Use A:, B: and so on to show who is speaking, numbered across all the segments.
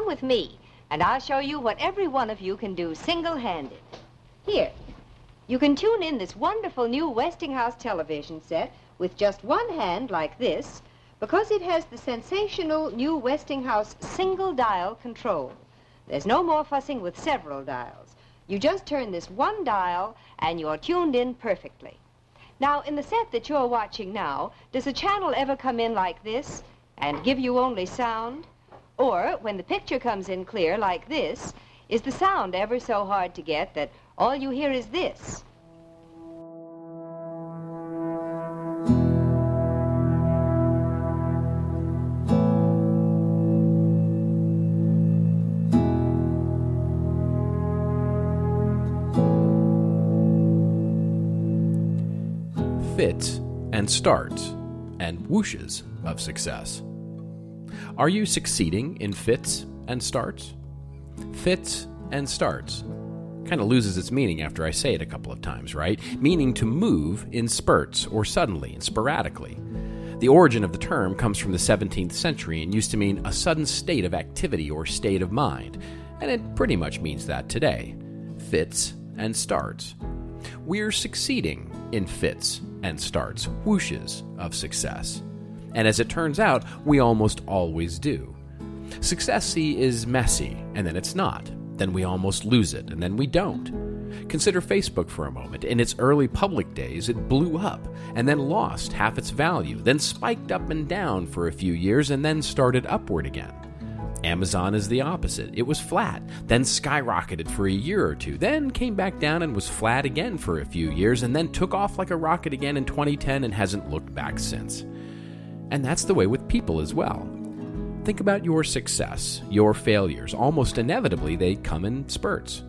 A: come with me, and I'll show you what every one of you can do single-handed. Here, you can tune in this wonderful new Westinghouse television set with just one hand like this because it has the sensational new Westinghouse single dial control. There's no more fussing with several dials. You just turn this one dial and you're tuned in perfectly. Now, in the set that you're watching now, does a channel ever come in like this and give you only sound? Or, when the picture comes in clear like this, is the sound ever so hard to get that all you hear is this?
B: fits and starts and whooshes of success. Are you succeeding in fits and starts? Fits and starts kind of loses its meaning after I say it a couple of times, right? Meaning to move in spurts or suddenly and sporadically. The origin of the term comes from the 17th century and used to mean a sudden state of activity or state of mind, and it pretty much means that today. Fits and starts. We're succeeding in fits and starts, whooshes of success. And as it turns out, we almost always do. Success, is messy, and then it's not. Then we almost lose it, and then we don't. Consider Facebook for a moment. In its early public days, it blew up, and then lost half its value, then spiked up and down for a few years, and then started upward again. Amazon is the opposite. It was flat, then skyrocketed for a year or two, then came back down and was flat again for a few years, and then took off like a rocket again in 2010 and hasn't looked back since. And that's the way with people as well. Think about your success, your failures. Almost inevitably, they come in spurts.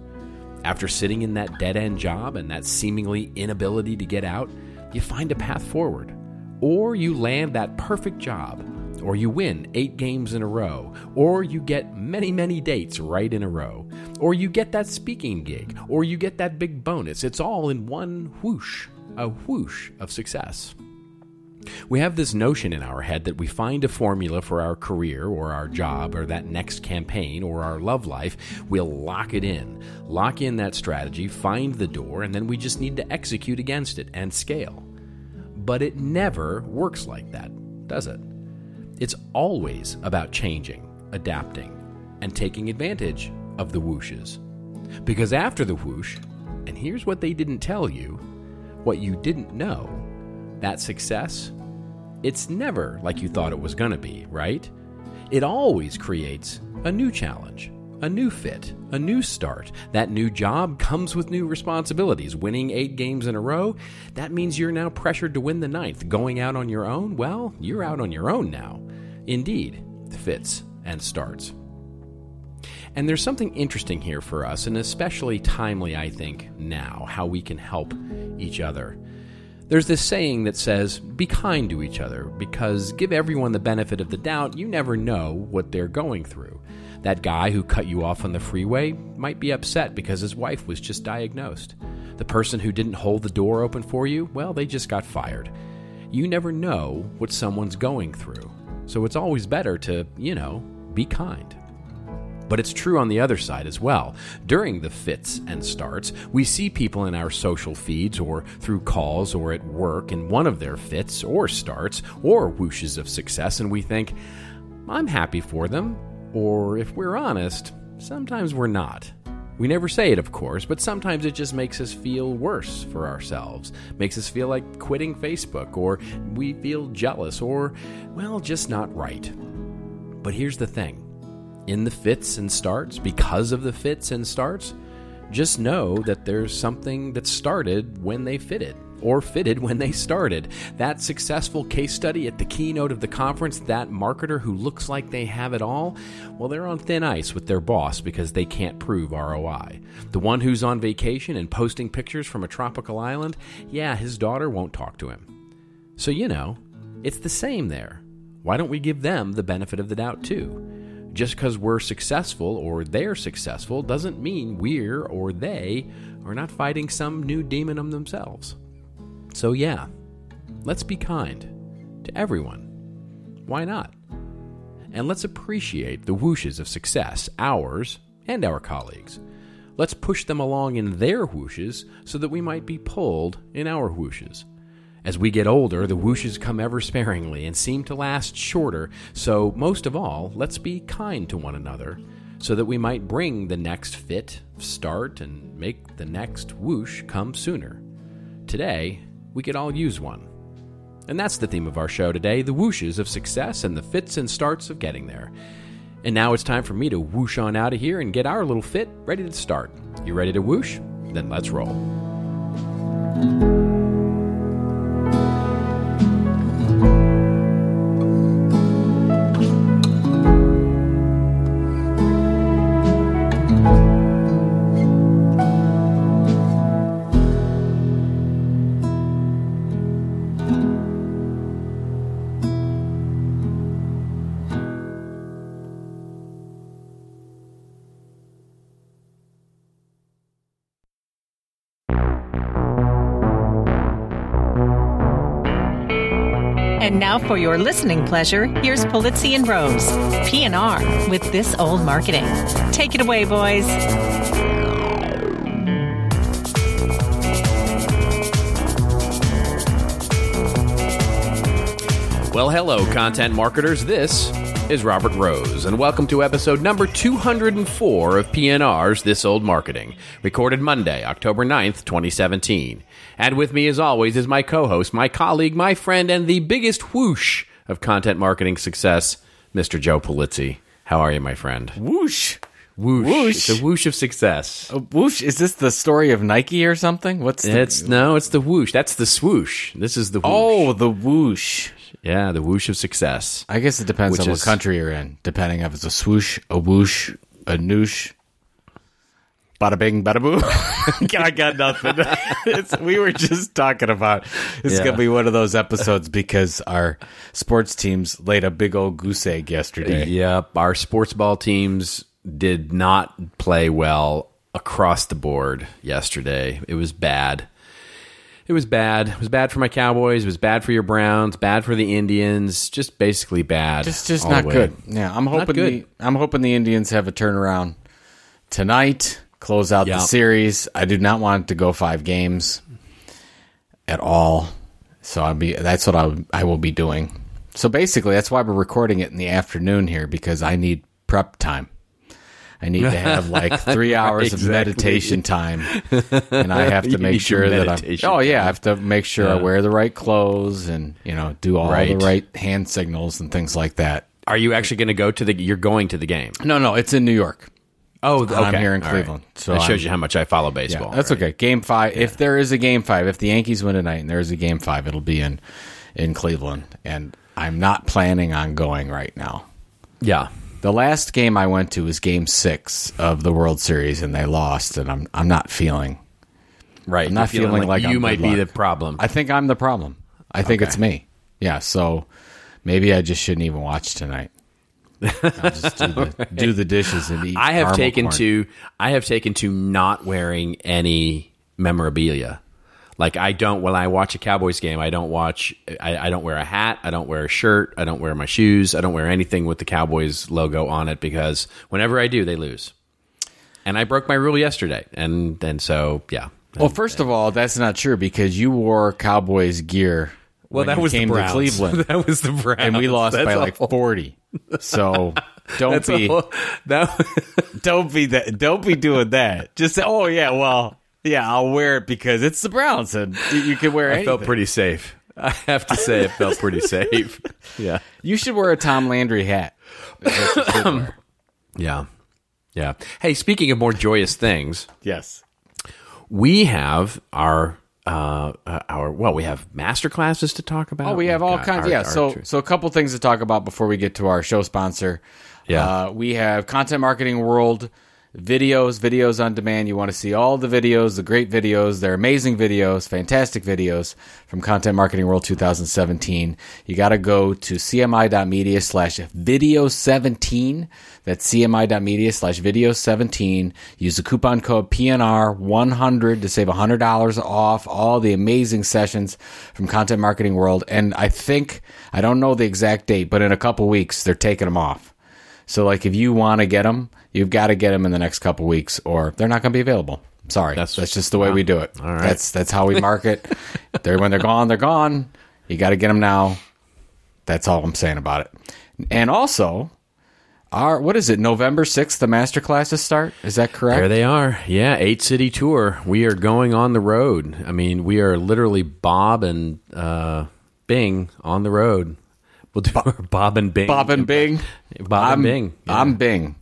B: After sitting in that dead end job and that seemingly inability to get out, you find a path forward. Or you land that perfect job or you win eight games in a row, or you get many, many dates right in a row, or you get that speaking gig, or you get that big bonus. It's all in one whoosh, a whoosh of success. We have this notion in our head that we find a formula for our career or our job or that next campaign or our love life. We'll lock it in, lock in that strategy, find the door, and then we just need to execute against it and scale. But it never works like that, does it? It's always about changing, adapting, and taking advantage of the whooshes. Because after the whoosh, and here's what they didn't tell you, what you didn't know, that success, it's never like you thought it was going to be, right? It always creates a new challenge, a new fit, a new start. That new job comes with new responsibilities. Winning eight games in a row, that means you're now pressured to win the ninth. Going out on your own, well, you're out on your own now indeed fits and starts. And there's something interesting here for us, and especially timely, I think, now, how we can help each other. There's this saying that says, be kind to each other, because give everyone the benefit of the doubt, you never know what they're going through. That guy who cut you off on the freeway might be upset because his wife was just diagnosed. The person who didn't hold the door open for you, well, they just got fired. You never know what someone's going through. So it's always better to, you know, be kind. But it's true on the other side as well. During the fits and starts, we see people in our social feeds or through calls or at work in one of their fits or starts or whooshes of success, and we think, I'm happy for them. Or if we're honest, sometimes we're not. We never say it, of course, but sometimes it just makes us feel worse for ourselves. Makes us feel like quitting Facebook, or we feel jealous, or, well, just not right. But here's the thing in the fits and starts, because of the fits and starts, just know that there's something that started when they fitted or fitted when they started. That successful case study at the keynote of the conference, that marketer who looks like they have it all, well, they're on thin ice with their boss because they can't prove ROI. The one who's on vacation and posting pictures from a tropical island, yeah, his daughter won't talk to him. So, you know, it's the same there. Why don't we give them the benefit of the doubt too? Just because we're successful or they're successful doesn't mean we're or they are not fighting some new demon of themselves. So, yeah, let's be kind to everyone. Why not? and let's appreciate the whooshes of success, ours and our colleagues. Let's push them along in their whooshes so that we might be pulled in our whooshes. As we get older, the whooshes come ever sparingly and seem to last shorter, so most of all, let's be kind to one another so that we might bring the next fit, start, and make the next whoosh come sooner. Today, we could all use one. And that's the theme of our show today the whooshes of success and the fits and starts of getting there. And now it's time for me to whoosh on out of here and get our little fit ready to start. You ready to whoosh? Then let's roll.
C: And now for your listening pleasure, here's Polizzi and Rose, P&R with This Old Marketing. Take it away, boys.
B: Well, hello, content marketers. This is Robert Rose, and welcome to episode number 204 of PNR's This Old Marketing, recorded Monday, October 9th, 2017. And with me, as always, is my co host, my colleague, my friend, and the biggest whoosh of content marketing success, Mr. Joe Polizzi. How are you, my friend?
D: Whoosh.
B: Whoosh.
D: Whoosh.
B: It's a whoosh of success.
D: A whoosh. Is this the story of Nike or something? What's the,
B: It's no, it's the whoosh. That's the swoosh. This is the whoosh.
D: Oh, the whoosh.
B: Yeah, the whoosh of success.
D: I guess it depends on
B: is-
D: what country you're in, depending if it's a swoosh, a whoosh, a noosh. Bada bing, bada boo. I got nothing. it's, we were just talking about it's
B: Yeah.
D: going to be one of those episodes because our sports teams laid a big old goose egg yesterday.
B: Yep, our sports ball teams did not play well across the board yesterday. It was bad. It was bad. It was bad for my Cowboys. It was bad for your Browns. Bad for the Indians. Just basically bad.
D: Just, just not good. Yeah, I'm hoping the I'm hoping the Indians have a turnaround tonight. Close out
B: Yeah.
D: the series. I do not want to go five games at all. So I'll be. That's what I I will be doing. So basically, that's why we're recording it in the afternoon here because I need prep time. I need to have like three hours of meditation time, and I have to make sure that I'm. Oh yeah, I have to make sure I wear the right clothes and you know do all
B: Right.
D: the right hand signals and things like that.
B: Are you actually going to go to the? You're going to the game.
D: No, no, it's in New York.
B: Oh,
D: I'm here in
B: All right.
D: Cleveland, so
B: that shows
D: I'm-
B: you how much I follow
D: Yeah,
B: baseball.
D: that's
B: right?
D: okay. Game five. If there is a game five, if the Yankees win tonight and there is a game five, it'll be in in Cleveland. And I'm not planning on going right now.
B: Yeah.
D: The last game I went to was Game Six of the World Series, and they lost. And I'm I'm not feeling.
B: Right.
D: I'm not
B: You're
D: feeling like
B: you
D: I'm
B: might be the problem.
D: I think I'm the problem. I think
B: Okay.
D: it's me. Yeah. So maybe I just shouldn't even watch tonight. I'll just do the, do the dishes and eat.
B: I have taken
D: corn.
B: to I have taken to not wearing any memorabilia. Like I don't when I watch a Cowboys game, I don't watch I, I don't wear a hat, I don't wear a shirt, I don't wear my shoes, I don't wear anything with the Cowboys logo on it because whenever I do, they lose. And I broke my rule yesterday. And and so yeah.
D: Well, first of all, that's not true because you wore Cowboys gear.
B: Well,
D: when
B: that
D: you
B: was
D: came
B: the
D: to
B: Browns.
D: Cleveland,
B: that was the Browns.
D: and we lost
B: That's
D: by
B: a
D: like forty. So don't
B: That's
D: be
B: whole- that
D: don't be that don't be doing that. Just say, oh yeah, well yeah, I'll wear it because it's the Browns and you- can wear
B: I
D: anything.
B: felt pretty safe. I have to say, it felt pretty safe. Yeah.
D: You should wear a Tom Landry hat. Is what you should wear.
B: Yeah. Yeah. Hey, speaking of more joyous things,
D: yes.
B: we have our uh, our well, we have master classes to talk about.
D: Oh, we have
B: We've
D: all kinds.
B: our-
D: yeah.
B: our-
D: So, so a couple things to talk about before we get to our show sponsor.
B: Yeah.
D: Uh, we have Content Marketing World videos, videos on demand. You want to see all the videos, the great videos. They're amazing videos, fantastic videos from Content Marketing World 2017. You got to go to cmi.media slash video 17. That's cmi.media slash video 17. Use the coupon code PNR100 to save $100 off all the amazing sessions from Content Marketing World. And I think, I don't know the exact date, but in a couple weeks, they're taking them off. So, like, if you want to get them, you've got to get them in the next couple weeks, or they're not going to be available. Sorry, that's,
B: That's-
D: just the way
B: wow.
D: we do it.
B: All right.
D: That's that's how we market. they're when they're gone, they're gone. You got to get them now. That's all I'm saying about it. And also, our what is it? November sixth, the master classes start. Is that correct?
B: There they are. Yeah, eight city tour. We are going on the road. I mean, we are literally Bob and uh, Bing on the road. We'll do our Bob and Bing.
D: Bob and Bing.
B: Bob
D: I'm,
B: and Bing. Yeah.
D: I'm Bing.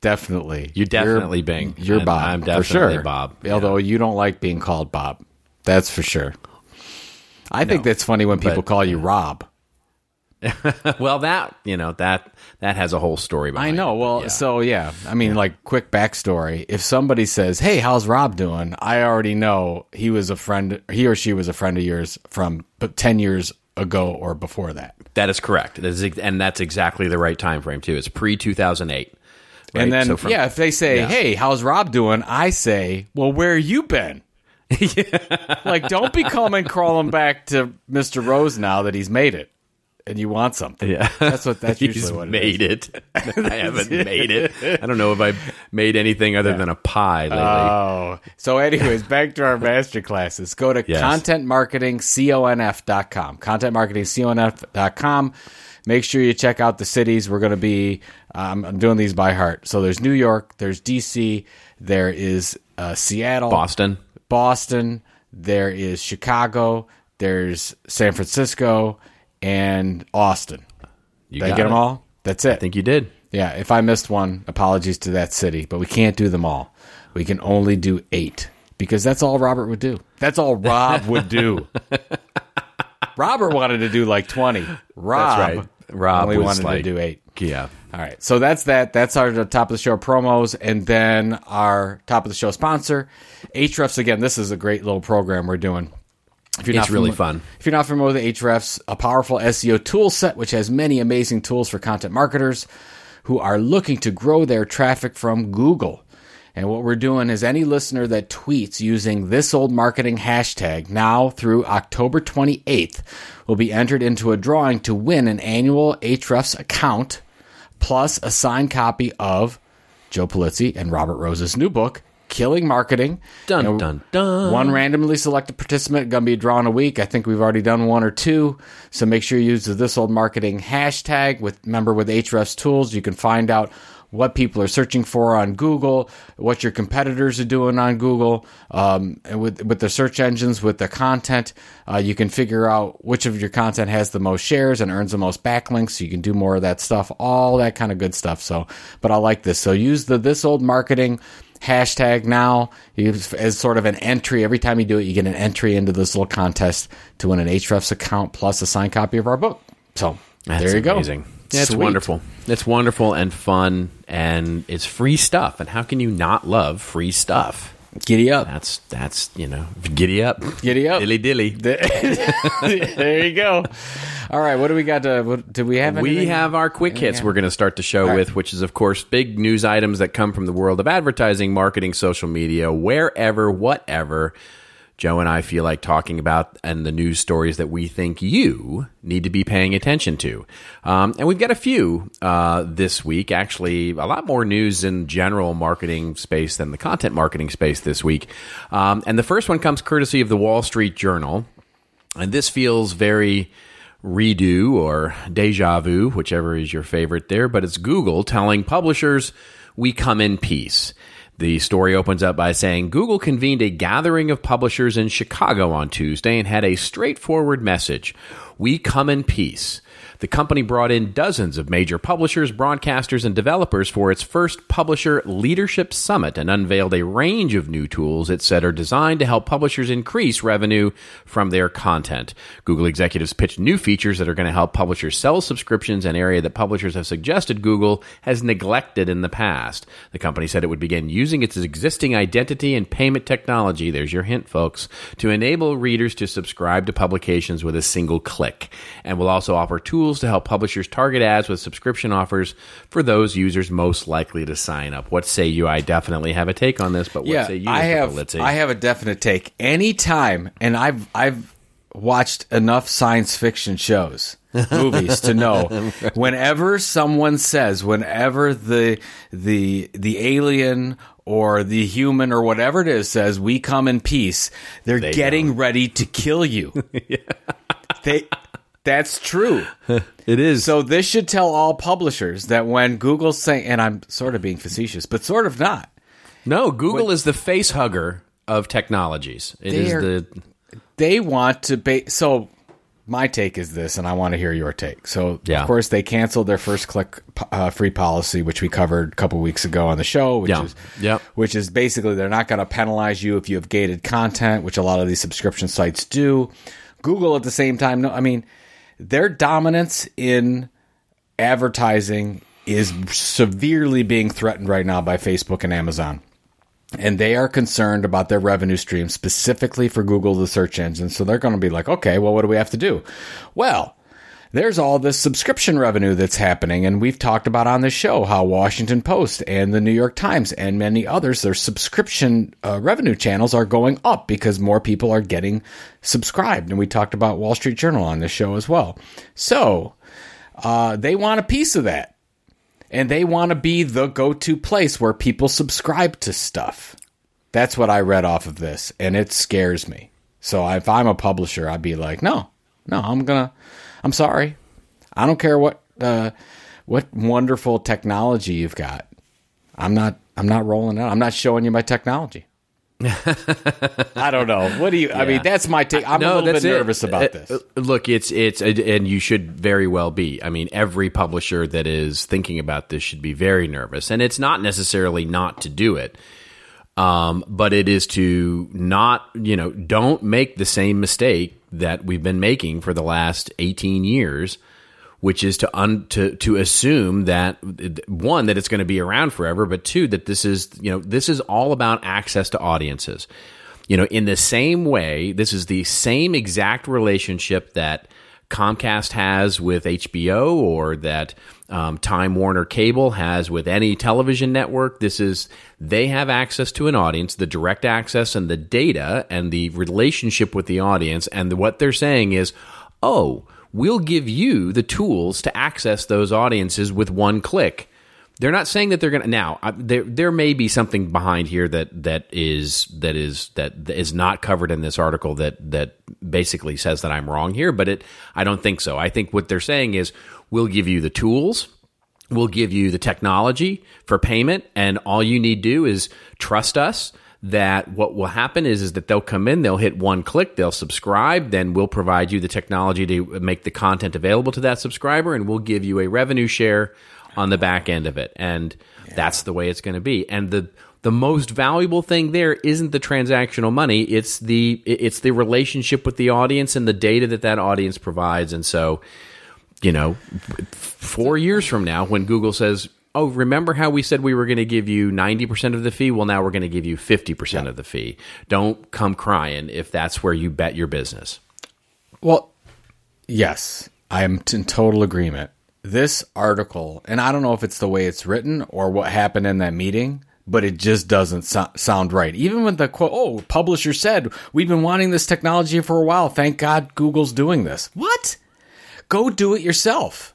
D: Definitely.
B: You're definitely Bing.
D: You're Bob.
B: I'm
D: for
B: definitely
D: sure.
B: Bob.
D: Although you don't like being called Bob. That's for sure. I think that's funny when people
B: but-
D: call you Rob.
B: well, that you know that that has a whole story. Behind. It.
D: I know.
B: it.
D: Well,
B: Yeah.
D: so yeah. I mean, like, quick backstory. If somebody says, "Hey, how's Rob doing?" I already know he was a friend. He or she was a friend of yours from ten years ago or before that.
B: that is correct. That is, and that's exactly the right time frame too. It's pre two thousand eight.
D: And then, yeah, if they say,
B: Yeah.
D: "Hey, how's Rob doing?" I say, "Well, where you been?" Like, don't be coming crawling back to Mister Rose now that he's made it, and you want something.
B: Yeah,
D: that's what that's usually what it
B: made
D: is.
B: it. I haven't made it. I don't know if I made anything other than a pie lately.
D: Oh, so anyways, back to our master classes. Go to
B: Yes.
D: contentmarketingconf.com. Contentmarketingconf.com. Make sure you check out the cities. We're going to be, um, I'm doing these by heart. So there's New York, there's DC, there is uh, Seattle,
B: Boston.
D: Boston, there is Chicago, there's San Francisco, and Austin.
B: You
D: Did I get them all? That's it.
B: I think you did.
D: Yeah, if I missed one, apologies to that city, but we can't do them all. We can only do eight because that's all Robert would do. That's all Rob would do. Robert wanted to do like 20. Rob,
B: right. Rob
D: only wanted
B: like-
D: to do eight.
B: Yeah.
D: All right, so that's that. That's our top of the show promos, and then our top of the show sponsor, Ahrefs. Again, this is a great little program we're doing. If you're
B: It's really
D: fami-
B: fun.
D: If you're not familiar with Ahrefs, a powerful SEO tool set which has many amazing tools for content marketers who are looking to grow their traffic from Google. And what we're doing is any listener that tweets using this old marketing hashtag now through October 28th will be entered into a drawing to win an annual Ahrefs account plus a signed copy of Joe Polizzi and Robert Rose's new book, Killing Marketing.
B: Dun,
D: And
B: dun, dun.
D: One randomly selected participant going to be drawn a week. I think we've already done one or two. So make sure you use the This Old Marketing hashtag with member with Ahrefs tools. You can find out what people are searching for on Google, what your competitors are doing on Google, um, and with with the search engines, with the content, uh, you can figure out which of your content has the most shares and earns the most backlinks. So you can do more of that stuff, all that kind of good stuff. So, but I like this. So use the this old marketing hashtag now as sort of an entry. Every time you do it, you get an entry into this little contest to win an Ahrefs account plus a signed copy of our book. So
B: That's
D: there you go.
B: amazing. Yeah, it's
D: Sweet.
B: wonderful. It's wonderful and fun, and it's free stuff. And how can you not love free stuff?
D: Giddy up.
B: That's that's you know, giddy up,
D: Giddy up.
B: dilly dilly.
D: there you go. All right, what do we got? To, what, do we have?
B: We have our quick hits we're going to start the show
D: right.
B: with, which is, of course, big news items that come from the world of advertising, marketing, social media, wherever, whatever. Joe and I feel like talking about and the news stories that we think you need to be paying attention to. Um, and we've got a few uh, this week. Actually, a lot more news in general marketing space than the content marketing space this week. Um, and the first one comes courtesy of the Wall Street Journal. And this feels very redo or deja vu, whichever is your favorite there, but it's Google telling publishers, we come in peace. The story opens up by saying Google convened a gathering of publishers in Chicago on Tuesday and had a straightforward message. We come in peace. The company brought in dozens of major publishers, broadcasters, and developers for its first Publisher Leadership Summit and unveiled a range of new tools it said are designed to help publishers increase revenue from their content. Google executives pitched new features that are going to help publishers sell subscriptions, an area that publishers have suggested Google has neglected in the past. The company said it would begin using its existing identity and payment technology, there's your hint, folks, to enable readers to subscribe to publications with a single click, and will also offer tools to help publishers target ads with subscription offers for those users most likely to sign up. What say you? I definitely have a take on this, but what
D: yeah,
B: say you?
D: I have.
B: Polizzi?
D: I have a definite take. Anytime, and I've I've watched enough science fiction shows, movies to know. Whenever someone says, whenever the the the alien or the human or whatever it is says, "We come in peace," they're
B: They
D: getting ready to kill you. They. That's true.
B: It is.
D: So this should tell all publishers that when Google's saying, and I'm sort of being facetious, but sort of not.
B: no, Google is the face hugger of technologies. It is the
D: they want to ba- so my take is this and i want to hear your take so
B: Yeah.
D: of course they canceled their first click uh, free policy which we covered a couple weeks ago on the show which
B: Yeah.
D: is
B: Yep.
D: which is basically they're not going to penalize you if you have gated content which a lot of these subscription sites do google at the same time no i mean their dominance in advertising is severely being threatened right now by facebook and amazon and they are concerned about their revenue stream specifically for Google, the search engine. So they're going to be like, okay, well, what do we have to do? Well, there's all this subscription revenue that's happening. And we've talked about on this show how Washington Post and the New York Times and many others, their subscription uh, revenue channels are going up because more people are getting subscribed. And we talked about Wall Street Journal on this show as well. So uh, they want a piece of that and they want to be the go-to place where people subscribe to stuff. That's what I read off of this, and it scares me. So if I'm a publisher, I'd be like, no, no, I'm gonna, I'm sorry, I don't care what, uh, what wonderful technology you've got. I'm not, I'm not rolling out. I'm not showing you my technology. I don't know. What do you? I mean, that's my take. I'm a little bit
B: it.
D: nervous about
B: Uh,
D: this.
B: uh, Look, it's it's and you should very well be. I mean, every publisher that is thinking about this should be very nervous, and it's not necessarily not to do it, um, but it is to not you know don't make the same mistake that we've been making for the last eighteen years. Which is to un, to to assume that one that it's going to be around forever, but two that this is you know this is all about access to audiences you know, in the same way, this is the same exact relationship that Comcast has with HBO or that um, Time Warner Cable has with any television network. This is, they have access to an audience, the direct access and the data and the relationship with the audience. And what they're saying is, oh, we'll give you the tools to access those audiences with one click. They're not saying that they're going to now. I, there, there may be something behind here that that is that is that is not covered in this article that that basically says that I'm wrong here. But it, I don't think so. I think what they're saying is we'll give you the tools, we'll give you the technology for payment, and all you need to do is trust us. That what will happen is is that they'll come in, they'll hit one click, they'll subscribe, then we'll provide you the technology to make the content available to that subscriber, and we'll give you a revenue share on the back end of it. And that's the way it's going to be. And the the most valuable thing there isn't the transactional money; it's the it's the relationship with the audience and the data that that audience provides. And so, you know, four years from now, when Google says, "Oh, remember how we said we were going to give you ninety percent of the fee? Well, now we're going to give you fifty percent of the fee." Don't come crying if that's where you bet your business.
D: Well, yes, I am in total agreement. This article, and I don't know if it's the way it's written or what happened in that meeting, but it just doesn't so- sound right. Even when the quote, oh, publisher said, we've been wanting this technology for a while. Thank God Google's doing this. What? Go do it yourself.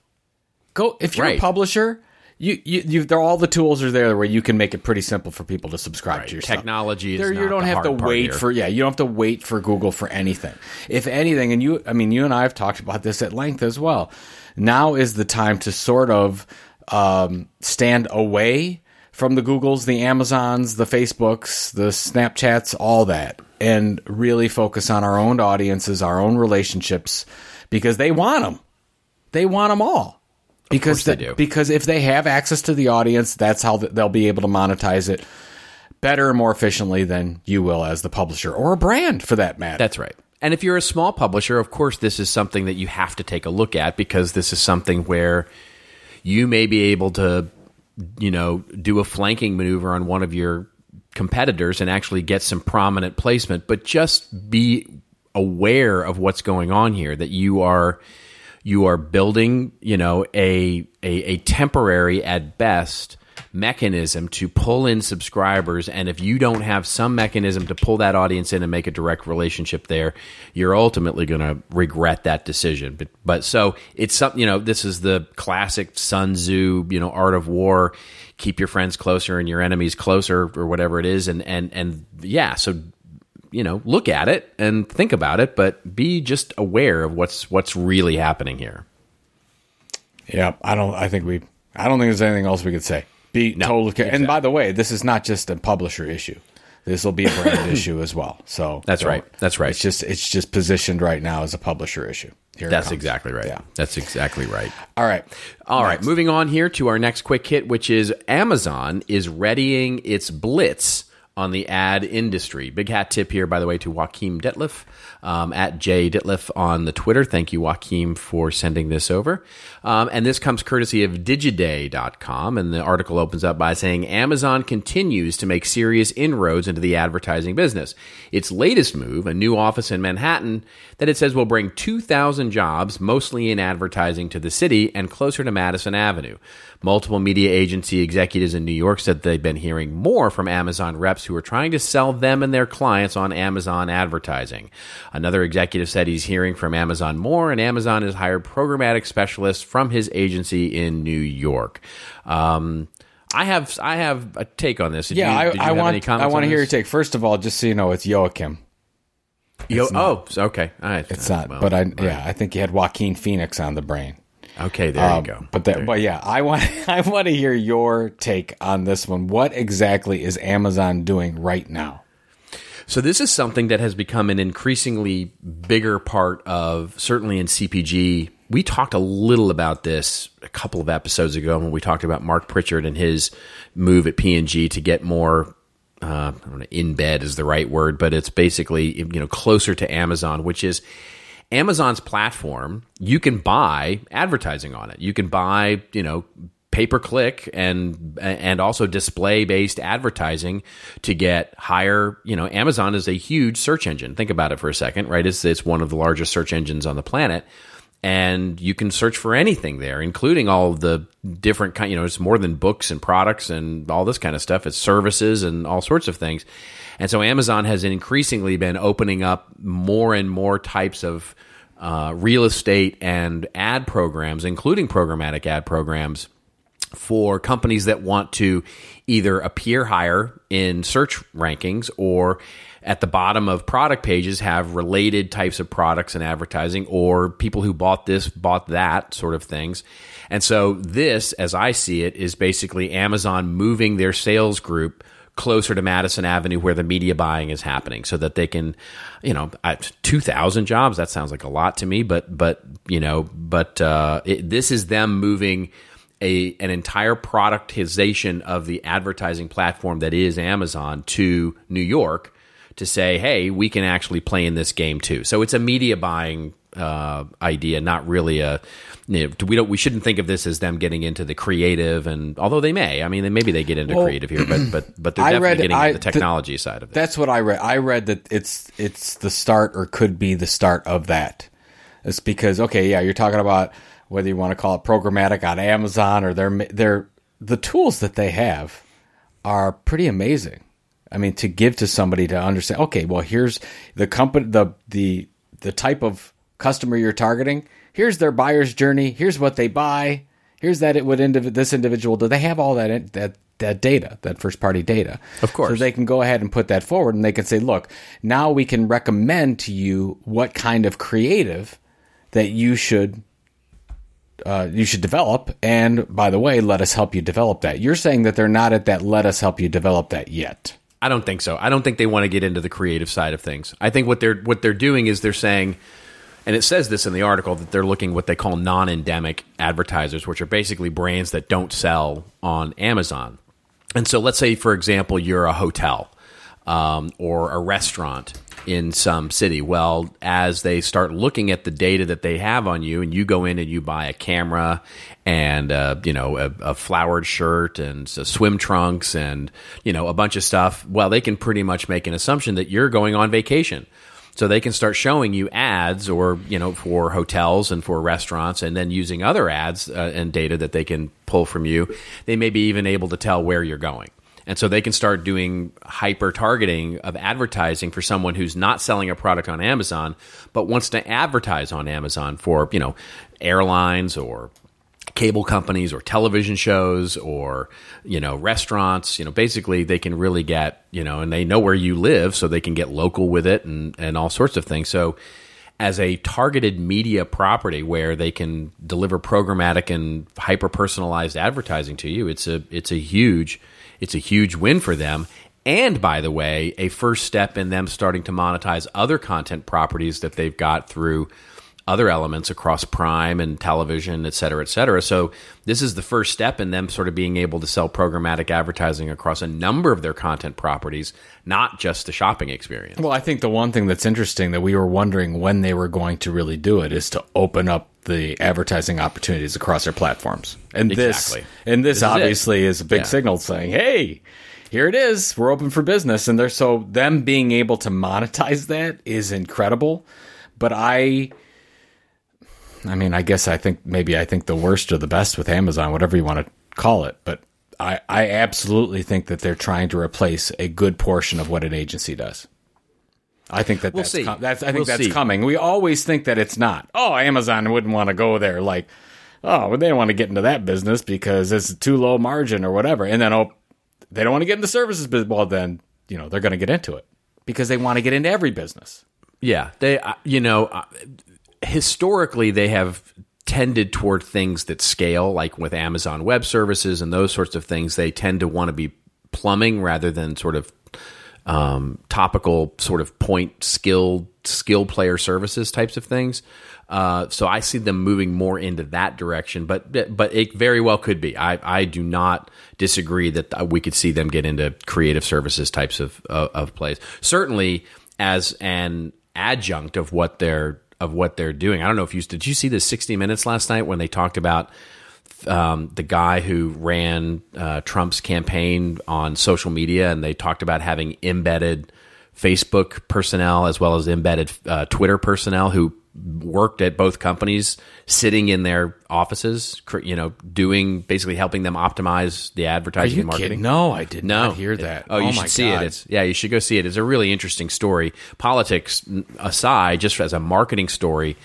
D: Go, if you're
B: Right.
D: a publisher, you, you, you, there, all the tools are there where you can make it pretty simple for people to subscribe to your stuff.
B: Technology is
D: There, you don't
B: the
D: have to wait
B: here.
D: for yeah, you don't have to wait for Google for anything. If anything, and you, I mean, you and I have talked about this at length as well. Now is the time to sort of um, stand away from the Googles, the Amazons, the Facebooks, the Snapchats, all that, and really focus on our own audiences, our own relationships, because they want them. They want them all because
B: course they do.
D: because if they have access to the audience, that's how they'll be able to monetize it better and more efficiently than you will as the publisher or a brand for that matter.
B: That's right. And if you're a small publisher, of course, this is something that you have to take a look at because this is something where you may be able to, you know, do a flanking maneuver on one of your competitors and actually get some prominent placement, but just be aware of what's going on here that you are you are building, you know, a a, a temporary at best mechanism to pull in subscribers and if you don't have some mechanism to pull that audience in and make a direct relationship there you're ultimately going to regret that decision but but so it's something you know this is the classic sun tzu you know art of war keep your friends closer and your enemies closer or whatever it is and and and yeah so you know look at it and think about it but be just aware of what's what's really happening here
D: Yeah, I don't. I think we. I don't think there's anything else we could say. Be totally. ca- And by the way, this is not just a publisher issue. This will be a brand issue as well. So
B: That's right. That's right.
D: It's just it's just positioned right now as a publisher issue. Here
B: that's exactly right
D: Yeah.
B: that's exactly right
D: All right.
B: All right, moving on here to our next quick hit, which is Amazon is readying its blitz on the ad industry. Big hat tip here, by the way, to Joachim Detlef um, at J Detlef on the Twitter. Thank you, Joachim, for sending this over. Um, and this comes courtesy of Digiday.com. And the article opens up by saying Amazon continues to make serious inroads into the advertising business. Its latest move, a new office in Manhattan, that it says will bring 2,000 jobs, mostly in advertising, to the city and closer to Madison Avenue. Multiple media agency executives in New York said they've been hearing more from Amazon reps who are trying to sell them and their clients on Amazon advertising. Another executive said he's hearing from Amazon more, and Amazon has hired programmatic specialists from his agency in New York. Um, I have I have a take on this. Did
D: Yeah,
B: you,
D: I, I want I want to hear your take. First of all, just so you know, it's Joachim.
B: Yo, oh, so- okay. All right.
D: It's not,
B: Well,
D: but I
B: right.
D: yeah, I think you had Joaquin Phoenix on the brain.
B: Okay, there
D: Um,
B: you go.
D: But that,
B: There-
D: but yeah, I want I want to hear your take on this one. What exactly is Amazon doing right now?
B: So this is something that has become an increasingly bigger part of certainly in CPG. We talked a little about this a couple of episodes ago when we talked about Mark Pritchard and his move at P&G to get more uh, I don't know, in bed is the right word, but it's basically you know closer to Amazon, which is Amazon's platform. You can buy advertising on it. You can buy you know pay per click and and also display based advertising to get higher. You know, Amazon is a huge search engine. Think about it for a second, right? It's it's one of the largest search engines on the planet and you can search for anything there, including all the different kind. You know, it's more than books and products and all this kind of stuff. It's services and all sorts of things. And so Amazon has increasingly been opening up more and more types of uh, real estate and ad programs, including programmatic ad programs for companies that want to either appear higher in search rankings or at the bottom of product pages have related types of products and advertising or people who bought this bought that sort of things. And so this as I see it is basically Amazon moving their sales group closer to Madison Avenue where the media buying is happening so that they can, you know, 2000 jobs that sounds like a lot to me, but but you know, but uh, it, this is them moving a an entire productization of the advertising platform that is Amazon to New York to say, hey, we can actually play in this game too. So it's a media buying uh, idea, not really a. You know, we don't. We shouldn't think of this as them getting into the creative, and although they may, I mean, maybe they get into
D: Well,
B: creative here, but but but they're
D: I
B: definitely
D: read-
B: getting
D: I-
B: into the technology side of it.
D: That's what I read. I read that it's it's the start or could be the start of that. It's because okay, yeah, you're talking about whether you want to call it programmatic on Amazon or they're they're the tools that they have are pretty amazing. I mean, to give to somebody to understand. Okay, well, here's the company, the the the type of customer you're targeting. Here's their buyer's journey. Here's what they buy. Here's that it would indiv- this individual do. They have all that in, that that data, that first party data.
B: Of course.
D: So they can go ahead and put that forward, and they can say, look, now we can recommend to you what kind of creative that you should uh, you should develop. And by the way, let us help you develop that. You're saying that they're not at that. Let us help you develop that yet.
B: I don't think so. I don't think they want to get into the creative side of things. I think what they're what they're doing is they're saying, And it says this in the article that they're looking what they call non-endemic advertisers, which are basically brands that don't sell on Amazon. And so, let's say, for example, you're a hotel um, or a restaurant in some city. Well, as they start looking at the data that they have on you, and you go in and you buy a camera and uh, you know a, a, flowered shirt and swim trunks and you know a bunch of stuff. Well, they can pretty much make an assumption that you're going on vacation. So they can start showing you ads, or you know, for hotels and for restaurants, and then using other ads uh, and data that they can pull from you. They may be even able to tell where you're going. And so they can start doing hyper targeting of advertising for someone who's not selling a product on Amazon, but wants to advertise on Amazon for, you know, airlines or cable companies or television shows or you know restaurants. You know basically they can really get you know and they know where you live so they can get local with it and and all sorts of things. So as a targeted media property where they can deliver programmatic and hyper personalized advertising to you it's a it's a huge it's a huge win for them. And by the way, a first step in them starting to monetize other content properties that they've got through other elements across Prime and television, et cetera, et cetera. So this is the first step in them sort of being able to sell programmatic advertising across a number of their content properties, not just the shopping experience.
D: Well, I think the one thing that's interesting that we were wondering when they were going to really do it is to open up the advertising opportunities across their platforms. And exactly. this and this, this obviously is, is, a big yeah. signal saying, "Hey, here it is. We're open for business." And they're so them being able to monetize that is incredible. But I I mean, I guess I think maybe I think the worst or the best with Amazon, whatever you want to call it, but I, I absolutely think that they're trying to replace a good portion of what an agency does. I think that we'll that's, com- that's, I think we'll that's see. coming. We always think that it's not. Oh, Amazon wouldn't want to go there. Like, oh, well, they don't want to get into that business because it's too low margin or whatever. And then oh, they don't want to get into services business. Well, then you know they're going to get into it because they want to get into every business.
B: Yeah, they. Uh, you know, uh, historically they have tended toward things that scale, like with Amazon Web Services and those sorts of things. They tend to want to be plumbing rather than sort of um, topical, sort of point skill skill player services types of things. Uh, so I see them moving more into that direction, but but it very well could be. I, I do not disagree that we could see them get into creative services types of of, of plays. Certainly as an adjunct of what they're of what they're doing. I don't know if you did you see the 60 Minutes last night when they talked about um, the guy who ran uh, Trump's campaign on social media, and they talked about having embedded Facebook personnel as well as embedded uh, Twitter personnel who worked at both companies, sitting in their offices, you know, doing basically helping them optimize the advertising and marketing.
D: Kidding? No, I did no. not hear that.
B: Oh, you oh should see God. it. It's, yeah, you should go see it. It's a really interesting story. Politics aside, just as a marketing story,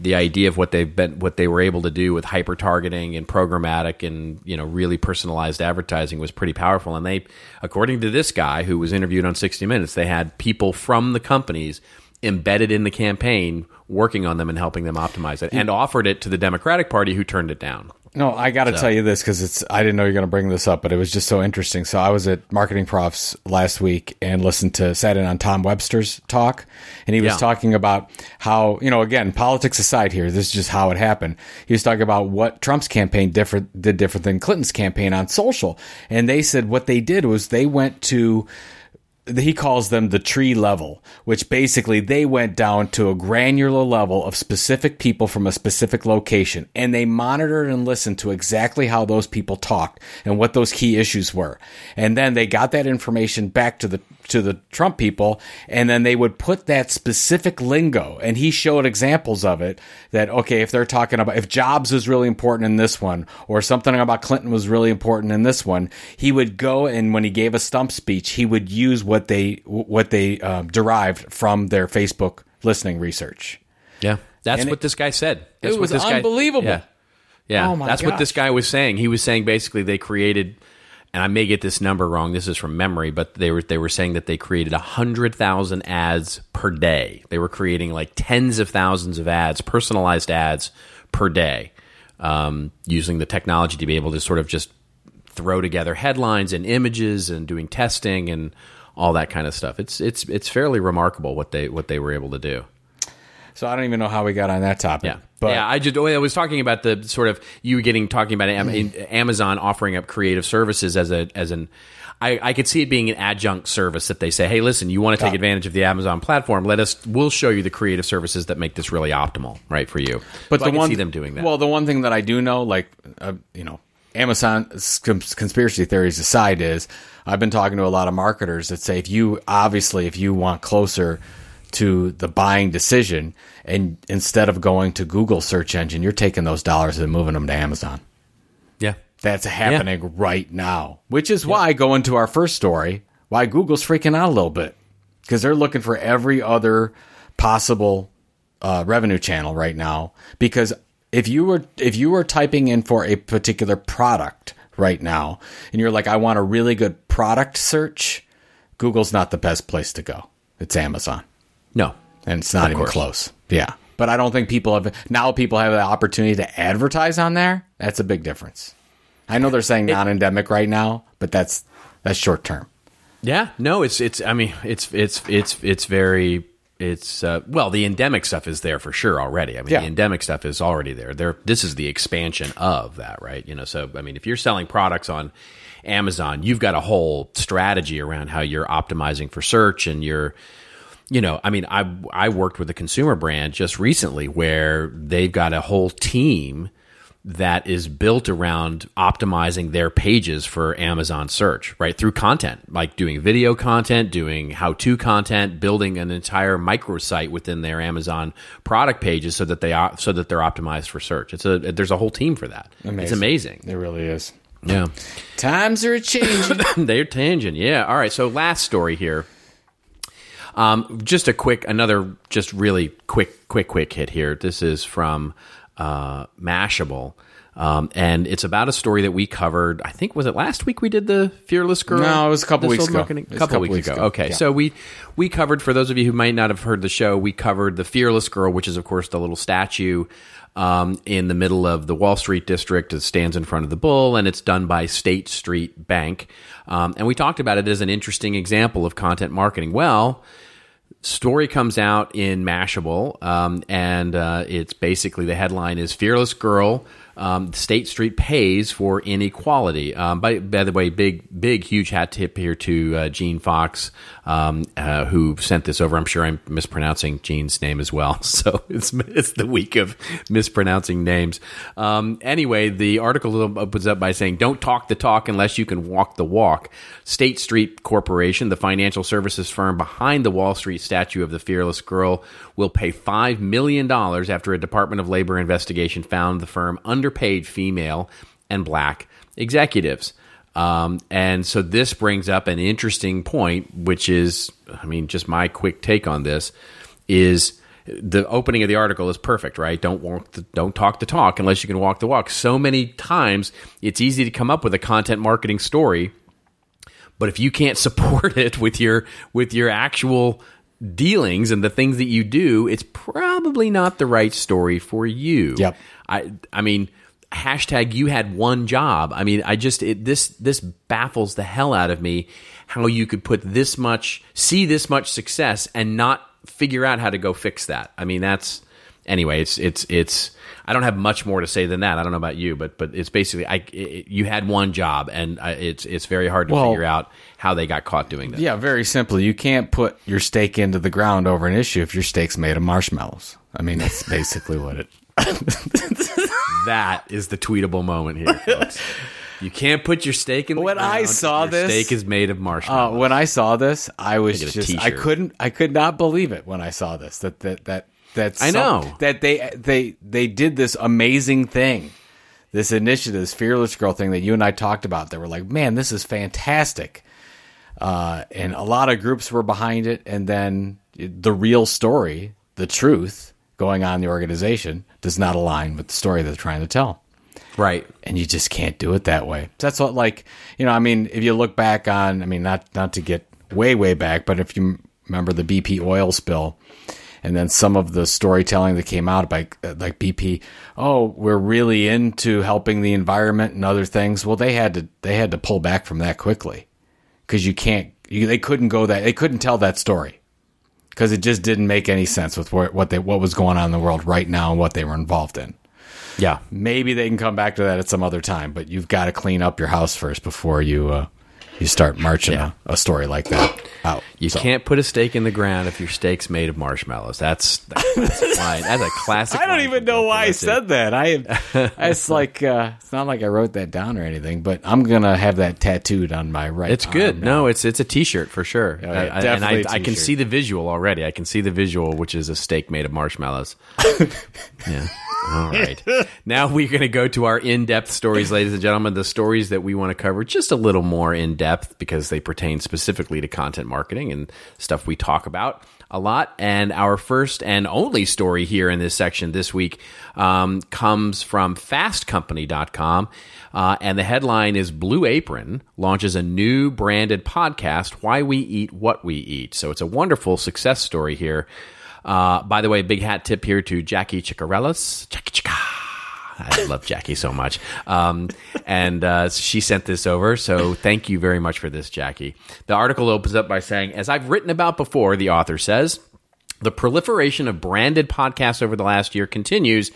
B: the idea of what they've been, what they were able to do with hyper targeting and programmatic and you know really personalized advertising was pretty powerful. And they, according to this guy who was interviewed on 60 Minutes, they had people from the companies embedded in the campaign working on them and helping them optimize it and offered it to the Democratic Party who turned it down.
D: No, I got to so. tell you this because it's I didn't know you are going to bring this up, but it was just so interesting. So I was at Marketing Profs last week and listened to sat in on Tom Webster's talk, and he was yeah. talking about how you know again politics aside here, this is just how it happened. He was talking about what Trump's campaign different did different than Clinton's campaign on social, and they said what they did was they went to he calls them the tree level, which basically they went down to a granular level of specific people from a specific location and they monitored and listened to exactly how those people talked and what those key issues were. And then they got that information back to the to the Trump people, and then they would put that specific lingo. And he showed examples of it that, okay, if they're talking about, if Jobs was really important in this one, or something about Clinton was really important in this one, he would go and when he gave a stump speech, he would use what they, what they uh, derived from their Facebook listening research.
B: Yeah. That's and what it, this guy said. That's
D: it was unbelievable.
B: Guy, yeah. Yeah. Oh that's gosh. what this guy was saying. He was saying basically they created and I may get this number wrong. This is from memory, but they were they were saying that they created hundred thousand ads per day. They were creating like tens of thousands of ads, personalized ads per day, um, using the technology to be able to sort of just throw together headlines and images and doing testing and all that kind of stuff. It's it's it's fairly remarkable what they what they were able to do.
D: So I don't even know how we got on that topic.
B: Yeah,
D: But
B: yeah. I just I was talking about the sort of you getting talking about Amazon offering up creative services as a as an. I, I could see it being an adjunct service that they say, "Hey, listen, you want to take
D: Yeah.
B: advantage of the Amazon platform? Let us. We'll show you the creative services that make this really optimal, right, for you."
D: But
B: So
D: the
B: I
D: one
B: see them doing that.
D: Well, the one thing that I do know, like uh, you know, Amazon cons- conspiracy theories aside, is I've been talking to a lot of marketers that say if you obviously if you want closer to the buying decision, and instead of going to Google search engine, you're taking those dollars and moving them to Amazon.
B: yeah,
D: That's happening right now, which is why going to our first story, why Google's freaking out a little bit because they're looking for every other possible uh, revenue channel right now. Because if you were if you were typing in for a particular product right now, and you're like, I want a really good product search, Google's not the best place to go. It's Amazon
B: no,
D: and it's not even
B: course.
D: close. Yeah. But I don't think people have now people have the opportunity to advertise on there. That's a big difference. I know they're saying non-endemic right now, but that's that's short term.
B: Yeah, no, it's it's. I mean, it's it's it's it's very. It's uh, well, the endemic stuff is there for sure already. I mean,
D: Yeah.
B: the endemic stuff is already there. There, this is the expansion of that, right? You know, so I mean, if you're selling products on Amazon, you've got a whole strategy around how you're optimizing for search, and you're, you know, I mean, I I worked with a consumer brand just recently where they've got a whole team that is built around optimizing their pages for Amazon search, right? Through content, like doing video content, doing how to content, building an entire microsite within their Amazon product pages so that they are, so that they're optimized for search. It's a, there's a whole team for that. It's amazing.
D: It really is.
B: Yeah.
D: Times are changing.
B: They're tangent. Yeah. All right. So last story here. Um, just a quick, another, just really quick, quick, quick hit here. This is from uh, Mashable. Um, and it's about a story that we covered. I think was it last week we did the Fearless Girl.
D: No, it was a couple weeks ago.
B: marketing- A couple, weeks, ago. Okay,
D: Yeah.
B: so we we covered for those of you who might not have heard the show. We covered the Fearless Girl, which is of course the little statue um, in the middle of the Wall Street district. It stands in front of the bull, and it's done by State Street Bank. Um, and we talked about it as an interesting example of content marketing. Well story comes out in Mashable, um, and uh, it's basically the headline is "Fearless Girl." Um, State Street pays for inequality. Um, by, by the way, big, big, huge hat tip here to uh, Gene Fox, um, uh, who sent this over. I'm sure I'm mispronouncing Gene's name as well. So it's it's the week of mispronouncing names. Um, anyway, the article opens up by saying, "Don't talk the talk unless you can walk the walk." State Street Corporation, the financial services firm behind the Wall Street statue of the fearless girl, will pay $5 million after a Department of Labor investigation found the firm underpaid female and black executives. Um, and so this brings up an interesting point, which is, I mean, just my quick take on this is the opening of the article is perfect, right? Don't walk the, don't talk the talk unless you can walk the walk. So many times it's easy to come up with a content marketing story but if you can't support it with your with your actual dealings and the things that you do, it's probably not the right story for you.
D: Yep.
B: I I mean, hashtag you had one job. I mean, I just it, this this baffles the hell out of me how you could put this much see this much success and not figure out how to go fix that. I mean, that's anyway. It's it's it's. I don't have much more to say than that. I don't know about you, but but it's basically I it, you had one job, and I, it's it's very hard to
D: Well-
B: figure out how they got caught doing that.
D: yeah, very simply. You can't put your stake into the ground over an issue if your stake's made of marshmallows. I mean, that's basically what it.
B: That is the tweetable moment here, folks. you can't put your stake in. The
D: When I saw
B: Your
D: this-
B: steak is made of
D: Uh,
B: marshmallows.
D: when I saw this, I was just I couldn't I could not believe it when I saw this that that that that
B: I
D: some-
B: know.
D: that they they they did this amazing thing, this initiative, this fearless girl thing that you and I talked about. They were like, man, this is fantastic, uh, and a lot of groups were behind it. And then the real story, the truth going on in the organization, does not align with the story they're trying to tell
B: right.
D: and you just can't do it that way. That's what, like, you know, I mean, if you look back on, I mean, not not to get way way back, but if you remember the BP oil spill, and then some of the storytelling that came out about uh, like BP, oh, we're really into helping the environment and other things. Well, they had to they had to pull back from that quickly because you can't, you, they couldn't go that they couldn't tell that story because it just didn't make any sense with what, what they what was going on in the world right now and what they were involved in.
B: Yeah.
D: Maybe they can come back to that at some other time, but you've got to clean up your house first before you uh, you start marching
B: Yeah.
D: a, a story like that out.
B: You
D: So-
B: can't put a stake in the ground if your stake's made of marshmallows. That's that's, that's line. That's a classic.
D: I don't
B: line
D: even know why I said that. I it's like uh, it's not like I wrote that down or anything, but I'm gonna have that tattooed on my right.
B: It's good.
D: arm
B: No, it's it's a T-shirt for sure.
D: yeah,
B: I- I- and
D: definitely
B: I,
D: a
B: I can see the visual already. I can see the visual, which is a steak made of marshmallows. yeah. All right. now we're going to go to our in-depth stories, ladies and gentlemen. The stories that we want to cover just a little more in depth because they pertain specifically to content marketing and stuff we talk about a lot. And our first and only story here in this section this week um, comes from FastCompany.com. Uh, and the headline is Blue Apron launches a new branded podcast, Why We Eat What We Eat. So it's a wonderful success story here. Uh, by the way, big hat tip here to Jackie Chicarellas. Jackie. I love Jackie so much. Um, and uh, she sent this over. So thank you very much for this, Jackie. The article opens up by saying, as I've written about before, the author says, the proliferation of branded podcasts over the last year continues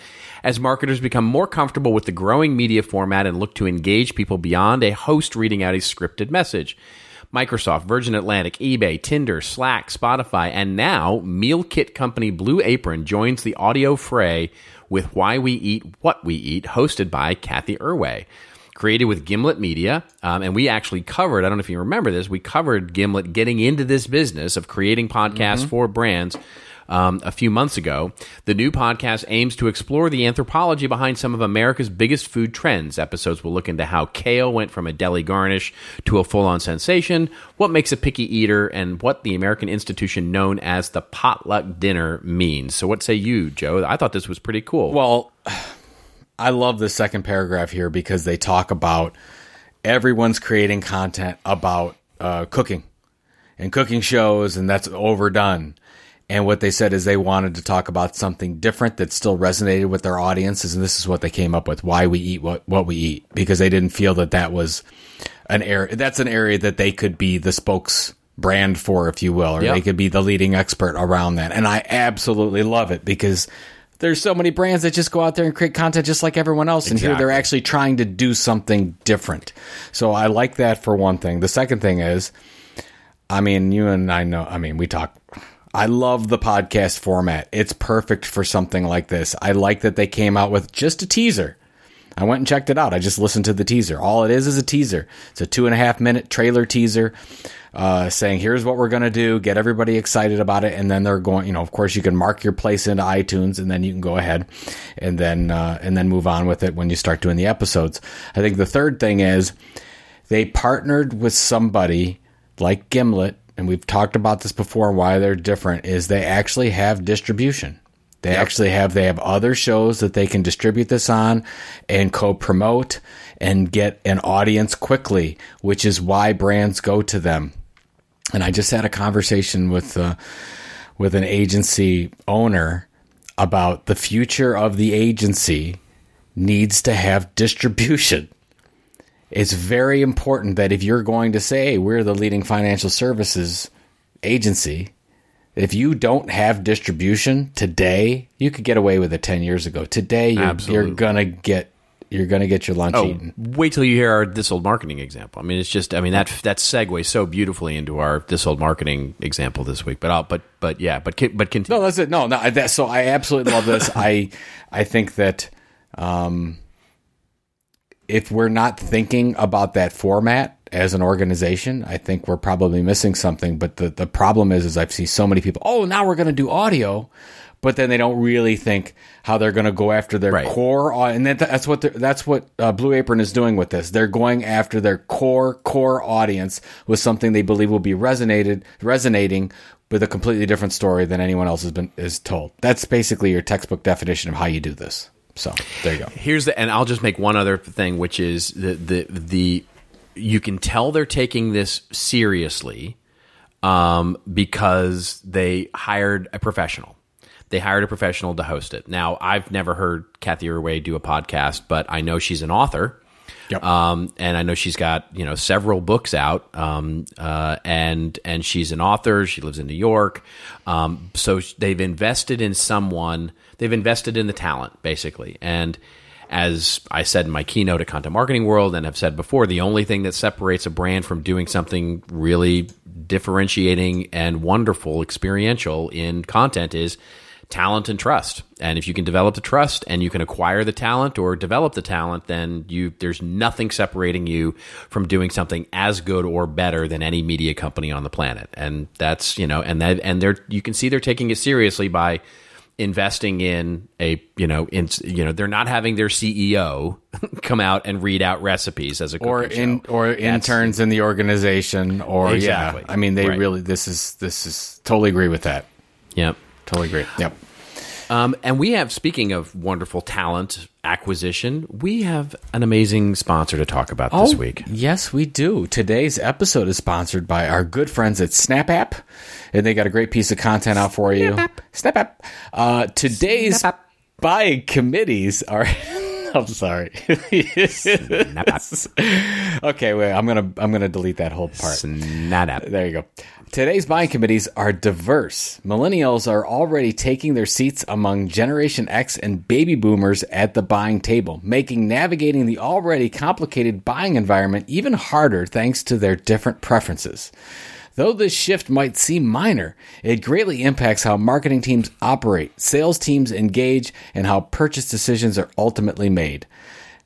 B: as marketers become more comfortable with the growing media format and look to engage people beyond a host reading out a scripted message. Microsoft, Virgin Atlantic, eBay, Tinder, Slack, Spotify, and now meal kit company Blue Apron joins the audio fray with Why We Eat What We Eat, hosted by Cathy Erway created with Gimlet Media. Um, and we actually covered, I don't know if you remember this, we covered Gimlet getting into this business of creating podcasts for brands. Um, a few months ago, the new podcast aims to explore the anthropology behind some of America's biggest food trends. Episodes will look into how kale went from a deli garnish to a full on sensation, what makes a picky eater, and what the American institution known as the potluck dinner means. So, what say you, Joe? I thought this was pretty cool.
D: Well, I love the second paragraph here because they talk about everyone's creating content about uh, cooking and cooking shows, and that's overdone. And what they said is they wanted to talk about something different that still resonated with their audiences, and this is what they came up with: why we eat what what we eat, because they didn't feel that that was an area. That's an area that they could be the spokes brand for, if you will, or
B: Yep.
D: they could be the leading expert around that. And I absolutely love it because there's so many brands that just go out there and create content just like everyone else. And here they're actually trying to do something different. So I like that for one thing. The second thing is, I mean, you and I know, I mean, we talk. I love the podcast format. It's perfect for something like this. I like that they came out with just a teaser. I went and checked it out. I just listened to the teaser. All it is is a teaser. It's a two and a half minute trailer teaser uh, saying, here's what we're going to do, get everybody excited about it. And then they're going, you know, of course, you can mark your place into iTunes and then you can go ahead and then, uh, and then move on with it when you start doing the episodes. I think the third thing is they partnered with somebody like Gimlet, and we've talked about this before why they're different, is they actually have distribution. They actually have they have other shows that they can distribute this on and co-promote and get an audience quickly, which is why brands go to them. And I just had a conversation with uh, with an agency owner about the future of the agency needs to have distribution. It's very important that if you're going to say hey, we're the leading financial services agency, if you don't have distribution today, you could get away with it 10 years ago. Today you're, you're going to get you're going to get your lunch
B: Oh,
D: eaten.
B: wait till you hear our this old marketing example. I mean, it's just, I mean, that that segues so beautifully into our this old marketing example this week. But I'll, but but yeah, but but continue.
D: No, that's it. No, no. That, so I absolutely love this. I I think that um, if we're not thinking about that format as an organization, I think we're probably missing something. But the the problem is, is I've seen so many people. Oh, now we're going to do audio. But then they don't really think how they're going to go after their
B: Right.
D: core, and that, that's what that's what uh, Blue Apron is doing with this. They're going after their core core audience with something they believe will be resonated resonating with a completely different story than anyone else has been is told. That's basically your textbook definition of how you do this. So there you go.
B: Here's the, and I'll just make one other thing, which is the the the you can tell they're taking this seriously um, because they hired a professional. They hired a professional to host it. Now, I've never heard Cathy Erway do a podcast, but I know she's an author.
D: Yep.
B: Um, and I know she's got you know several books out. Um, uh, and and she's an author. She lives in New York. Um, so they've invested in someone. They've invested in the talent basically. And as I said in my keynote at Content Marketing World, and have said before, the only thing that separates a brand from doing something really differentiating and wonderful, experiential in content is talent and trust. And if you can develop the trust and you can acquire the talent or develop the talent, then you there's nothing separating you from doing something as good or better than any media company on the planet. And that's, you know, and that and they're you can see they're taking it seriously by investing in a you know in you know they're not having their CEO come out and read out recipes as a
D: or in
B: show.
D: or
B: That's-
D: interns in the organization or
B: Exactly.
D: yeah. I mean they
B: Right.
D: really this is this is totally agree with that.
B: Yep.
D: Totally agree. Yep.
B: Um, and we have, speaking of wonderful talent acquisition, we have an amazing sponsor to talk about this week.
D: Oh, Yes, we do. Today's episode is sponsored by our good friends at SnapApp, and they got a great piece of content out for you. SnapApp. Uh, today's buying committees are. I'm sorry. okay, wait. I'm gonna I'm gonna delete that whole part.
B: Not app.
D: There you go. Today's buying committees are diverse. Millennials are already taking their seats among Generation X and baby boomers at the buying table, making navigating the already complicated buying environment even harder thanks to their different preferences. Though this shift might seem minor, it greatly impacts how marketing teams operate, sales teams engage, and how purchase decisions are ultimately made.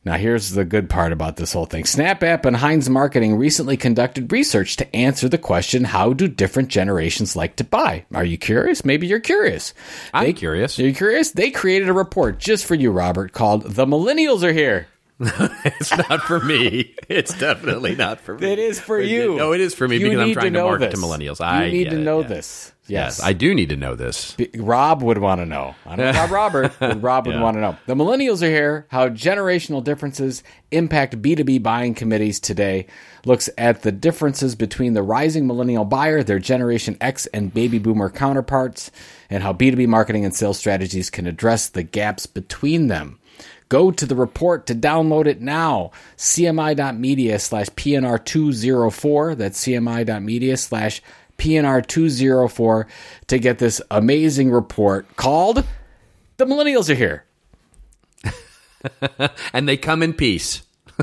D: Now, here's the good part about this whole thing. SnapApp and Heinz Marketing recently conducted research to answer the question how do different generations like to buy? Are you curious? Maybe you're curious.
B: I'm
D: They-
B: curious.
D: Are you curious? They created a report just for you, Robert, called The Millennials Are Here.
B: It's not for me. It's definitely not for me.
D: It is for you.
B: No, it is for me
D: You
B: because I'm trying to,
D: know
B: market
D: this.
B: to millennials.
D: You
B: I
D: need
B: get
D: to
B: it,
D: know
B: yeah.
D: this.
B: Yes,
D: Yes.
B: I do need to know this.
D: B- Rob would want to know. I don't know about Robert, but Rob would
B: Yeah.
D: want to know. The millennials are here. How generational differences impact B2B buying committees today looks at the differences between the rising millennial buyer, their Generation X and baby boomer counterparts, and how B2B marketing and sales strategies can address the gaps between them. Go to the report to download it now. CMI.media slash PNR204. That's CMI.media slash PNR204 to get this amazing report called The Millennials Are Here.
B: And they come in peace.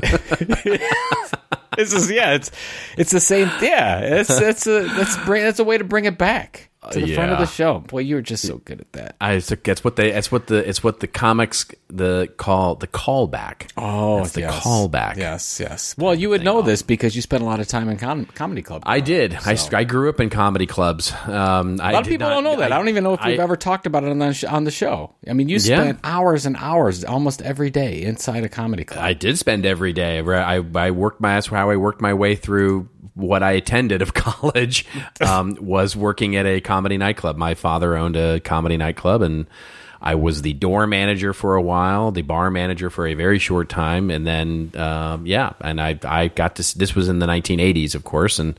D: This is yeah, it's it's the same yeah, it's that's a that's bring that's a way to bring it back to the front of
B: yeah.
D: the show. Boy, you were just so good at that.
B: I, it's, it's what they. It's what the. It's what the comics. The call. The callback.
D: Oh,
B: That's the
D: yes.
B: callback.
D: Yes, yes. Well, you would know this because you spent a lot of time in com- comedy club.
B: I did. I, I grew up in comedy clubs. Um,
D: A lot of people don't know that. I, don't even know if we've
B: I-
D: ever talked about it on the, sh- on the show. I mean, you
B: Yeah.
D: spent hours and hours almost every day inside a comedy club.
B: I did spend every day. I, I worked my. That's how I worked my way through what I attended of college. Um, was working at a comedy nightclub. My father owned a comedy nightclub, and I was the door manager for a while, the bar manager for a very short time, and then um, yeah, and I I got to. This was in the 1980s, of course, and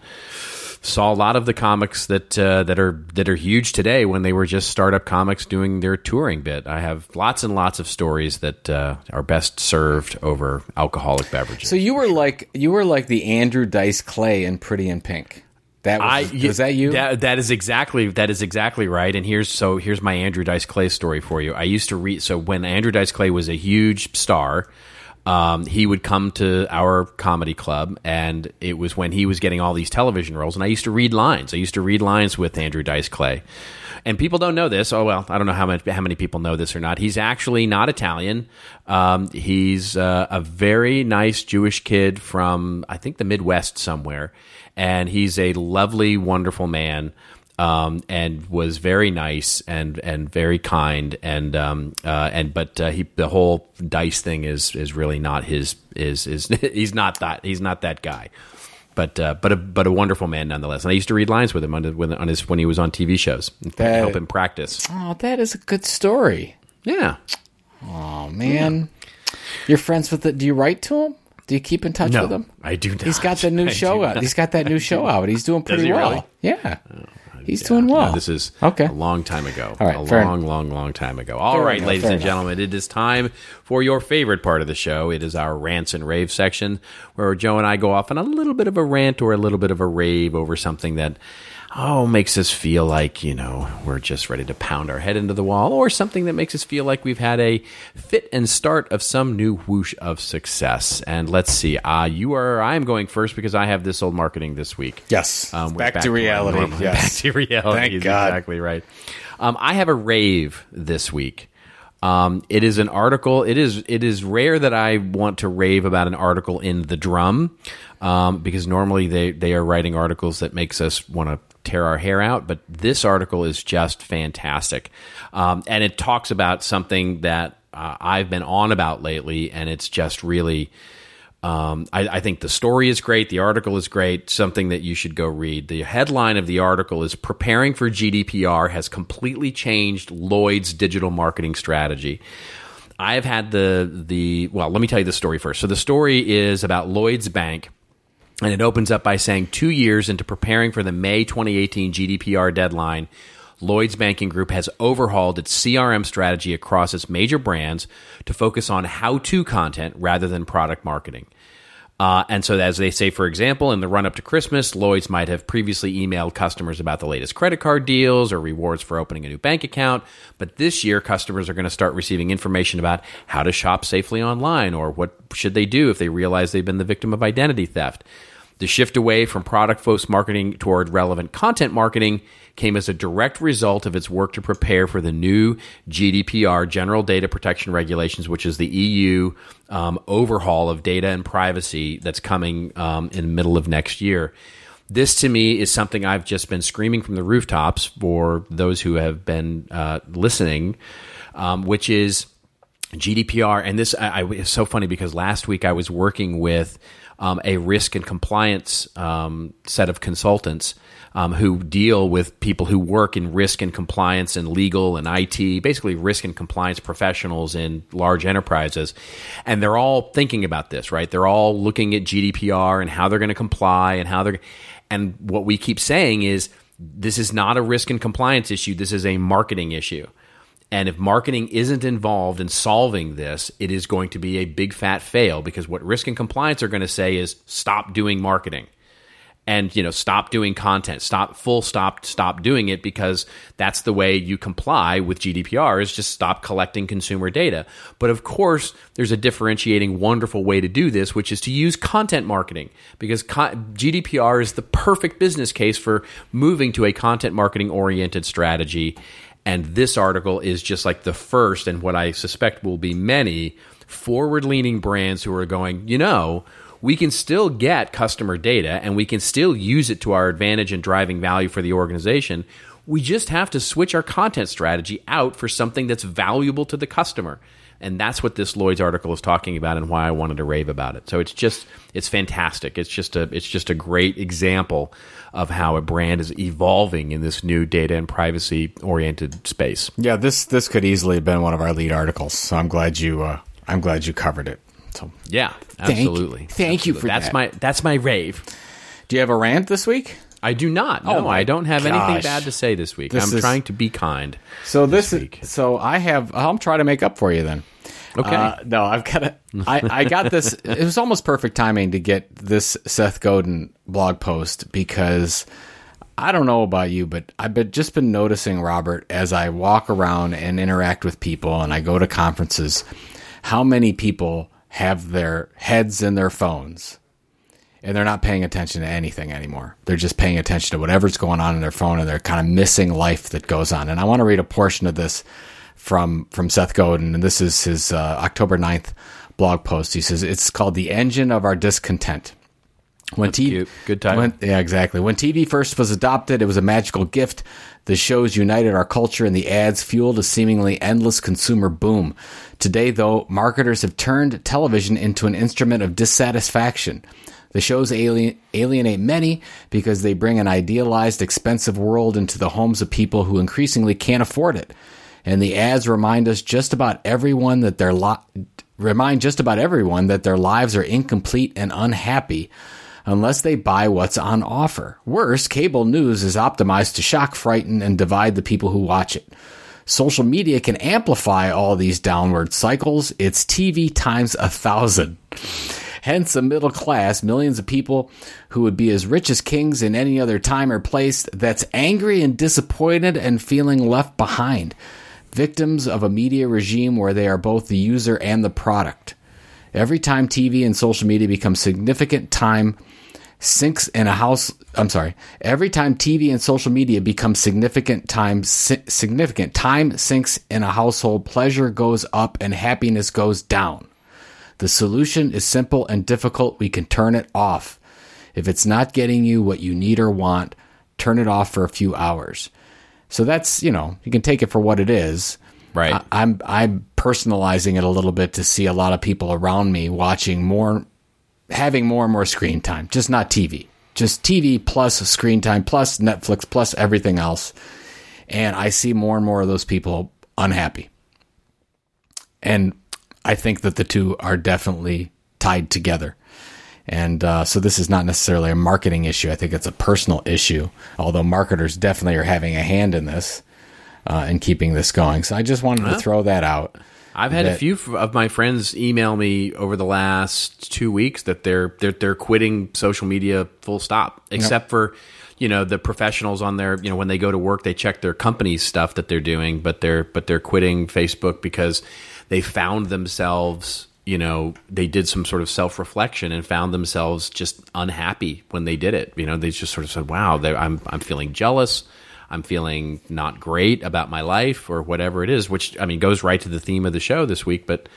B: saw a lot of the comics that uh, that are that are huge today when they were just startup comics doing their touring bit. I have lots and lots of stories that uh, are best served over alcoholic beverages.
D: so you were like you were like the Andrew Dice Clay in Pretty in Pink. That was,
B: I
D: was that you?
B: That, that is exactly that is exactly right. And here's so here's my Andrew Dice Clay story for you. I used to read so when Andrew Dice Clay was a huge star. Um, he would come to our comedy club, and it was when he was getting all these television roles. And I used to read lines. I used to read lines with Andrew Dice Clay. And people don't know this. Oh well, I don't know how many how many people know this or not. He's actually not Italian. Um, he's uh, a very nice Jewish kid from I think the Midwest somewhere, and he's a lovely, wonderful man. Um, and was very nice and and very kind and um, uh, and but uh, he the whole dice thing is is really not his is is he's not that he's not that guy but uh, but a but a wonderful man nonetheless. And I used to read lines with him on, on his when he was on TV shows and
D: That-
B: help him practice.
D: oh, that is a good story.
B: Yeah,
D: Oh man, you're friends with the. Do you write to him? Do you keep in touch
B: no,
D: with him?
B: I do. Not.
D: He's got the new
B: I
D: show out.
B: not.
D: He's got that new show out. He's doing pretty well.
B: really?
D: Yeah. He's
B: Yeah.
D: doing well.
B: No, this is
D: Okay.
B: a long time ago.
D: All right,
B: a long, long, long time ago. All
D: Fair
B: right,
D: enough,
B: ladies and
D: enough.
B: gentlemen, it is time for your favorite part of the show. It is our rants and rave section, where Joe and I go off on a little bit of a rant or a little bit of a rave over something that oh makes us feel like you know we're just ready to pound our head into the wall, or something that makes us feel like we've had a fit and start of some new whoosh of success. And let's see, uh, you are. I'm going first because I have this old marketing this week.
D: Yes.
B: Um, we're
D: back, to reality. Yes.
B: Back to reality.
D: Thank
B: is
D: God.
B: Exactly right. Um, I have a rave this week. Um, it is an article. It is it is rare that I want to rave about an article in the Drum, um, because normally they they are writing articles that makes us want to tear our hair out. But this article is just fantastic, um, and it talks about something that uh, I've been on about lately, and it's just really. Um, I, I think the story is great. The article is great. Something that you should go read. The headline of the article is Preparing for GDPR has completely changed Lloyd's digital marketing strategy. I've had the, the, well, let me tell you the story first. So the story is about Lloyd's Bank. And it opens up by saying two years into preparing for the May 2018 GDPR deadline, Lloyd's Banking Group has overhauled its CRM strategy across its major brands to focus on how to content rather than product marketing. Uh, and so, as they say, for example, in the run up to Christmas, Lloyd's might have previously emailed customers about the latest credit card deals or rewards for opening a new bank account. But this year, customers are going to start receiving information about how to shop safely online or what should they do if they realize they've been the victim of identity theft. The shift away from product focused marketing toward relevant content marketing came as a direct result of its work to prepare for the new GDPR, General Data Protection Regulations, which is the EU um, overhaul of data and privacy that's coming um, in the middle of next year. This to me is something I've just been screaming from the rooftops for those who have been uh, listening, um, which is GDPR, and this I, I, it's so funny because last week I was working with um, a risk and compliance um, set of consultants um, who deal with people who work in risk and compliance and legal and IT, basically risk and compliance professionals in large enterprises, and they're all thinking about this, right? They're all looking at GDPR and how they're going to comply and how they're, and what we keep saying is this is not a risk and compliance issue. This is a marketing issue. And if marketing isn't involved in solving this, it is going to be a big fat fail because what risk and compliance are going to say is stop doing marketing. And you know stop doing content stop full stop stop doing it because that's the way you comply with GDPR is just stop collecting consumer data. But of course there's a differentiating wonderful way to do this which is to use content marketing because co- GDPR is the perfect business case for moving to a content marketing oriented strategy and this article is just like the first and what I suspect will be many forward leaning brands who are going you know we can still get customer data and we can still use it to our advantage in driving value for the organization. We just have to switch our content strategy out for something that's valuable to the customer. And that's what this Lloyd's article is talking about and why I wanted to rave about it. So it's just it's fantastic. It's just a it's just a great example of how a brand is evolving in this new data and privacy oriented space.
D: Yeah, this this could easily have been one of our lead articles. So I'm glad you uh, I'm glad you covered it. So,
B: Yeah,
D: Thank-
B: absolutely.
D: thank you for
B: that's
D: that.
B: my that's my rave.
D: do you have a rant this week?
B: I do not. No,
D: Oh
B: I don't have anything bad to say this week.
D: This
B: I'm
D: is-
B: trying to be kind.
D: So this,
B: week.
D: is so I have. I'll try to make up for you then.
B: Okay.
D: Uh, no, I've got it. I got this. It was almost perfect timing to get this Seth Godin blog post because I don't know about you, but I've been just been noticing Robert as I walk around and interact with people and I go to conferences, how many people have their heads in their phones and they're not paying attention to anything anymore. They're just paying attention to whatever's going on in their phone and they're kind of missing life that goes on. And I want to read a portion of this from from Seth Godin, and this is his uh, October 9th blog post. He says it's called "The Engine of Our Discontent." When TV,
B: cute. Good time.
D: when- yeah, exactly. When TV first was adopted, it was a magical gift. The shows united our culture, and the ads fueled a seemingly endless consumer boom. Today, though, marketers have turned television into an instrument of dissatisfaction. The shows alien, alienate many because they bring an idealized, expensive world into the homes of people who increasingly can't afford it. And the ads remind us just about everyone that their remind just about everyone that their lives are incomplete and unhappy unless they buy what's on offer. Worse, cable news is optimized to shock, frighten, and divide the people who watch it. Social media can amplify all these downward cycles. It's TV times a thousand. Hence, a middle class, millions of people who would be as rich as kings in any other time or place that's angry and disappointed and feeling left behind. Victims of a media regime where they are both the user and the product. Every time TV and social media become significant time sinks in a house I'm sorry. Every time TV and social media become significant time si- significant time sinks in a household pleasure goes up and happiness goes down. The solution is simple and difficult. We can turn it off. If it's not getting you what you need or want, turn it off for a few hours. So that's, you know, you can take it for what it is.
B: Right.
D: I, I'm I'm personalizing it a little bit to see a lot of people around me watching more having more and more screen time, just not TV. Just TV plus screen time plus Netflix plus everything else. And I see more and more of those people unhappy. And I think that the two are definitely tied together. And uh, so this is not necessarily a marketing issue. I think it's a personal issue, although marketers definitely are having a hand in this uh, and keeping this going. So I just wanted to throw that out.
B: I've had a few of my friends email me over the last two weeks that they're they're they're quitting social media full stop, except for you know the professionals on their you know when they go to work they check their company's stuff that they're doing, but they're but they're quitting Facebook because they found themselves you know they did some sort of self reflection and found themselves just unhappy when they did it. You know they just sort of said, "Wow, I'm I'm feeling jealous." I'm feeling not great about my life or whatever it is, which I mean goes right to the theme of the show this week. But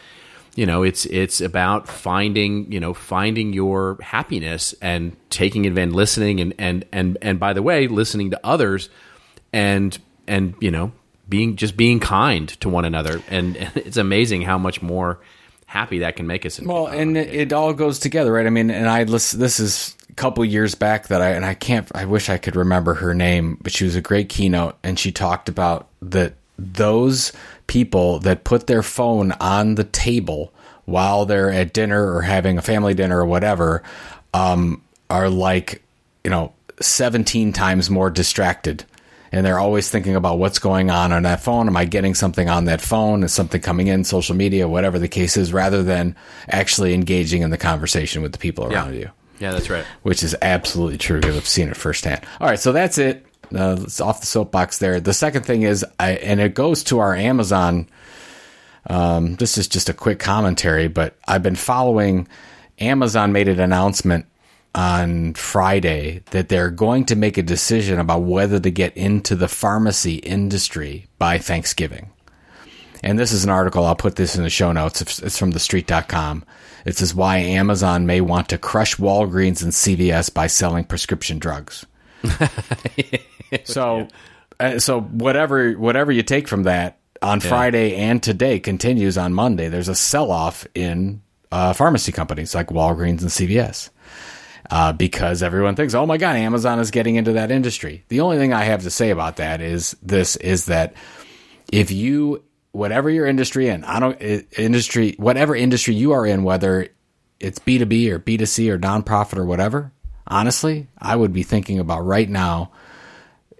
B: you know, it's it's about finding you know finding your happiness and taking advantage, listening, and and and and by the way, listening to others, and and you know being just being kind to one another, and, and it's amazing how much more happy that can make us.
D: Well, and it, it all goes together, right? I mean, and I listen, this is a couple years back that I and I can't. I wish I could remember her name, but she was a great keynote, and she talked about that those people that put their phone on the table while they're at dinner or having a family dinner or whatever um, are like you know 17 times more distracted and they're always thinking about what's going on on that phone. Am I getting something on that phone? Is something coming in, social media, whatever the case is, rather than actually engaging in the conversation with the people around you,
B: yeah, that's right.
D: which is absolutely true because I've seen it firsthand. All right, so that's it. Uh, it's off the soapbox there. The second thing is, I, and it goes to our Amazon. Um, this is just a quick commentary, but I've been following. Amazon made an announcement on Friday that they're going to make a decision about whether to get into the pharmacy industry by Thanksgiving. And this is an article, I'll put this in the show notes. It's it's from thestreet.com. It says why Amazon may want to crush Walgreens and CVS by selling prescription drugs. so, uh, so whatever whatever you take from that on Friday and today continues on Monday. There's a sell off in uh, pharmacy companies like Walgreens and CVS uh, because everyone thinks, oh my god, Amazon is getting into that industry. The only thing I have to say about that is this: is that if you whatever your industry in, I don't industry whatever industry you are in, whether it's B two B or B two C or nonprofit or whatever. Honestly, I would be thinking about right now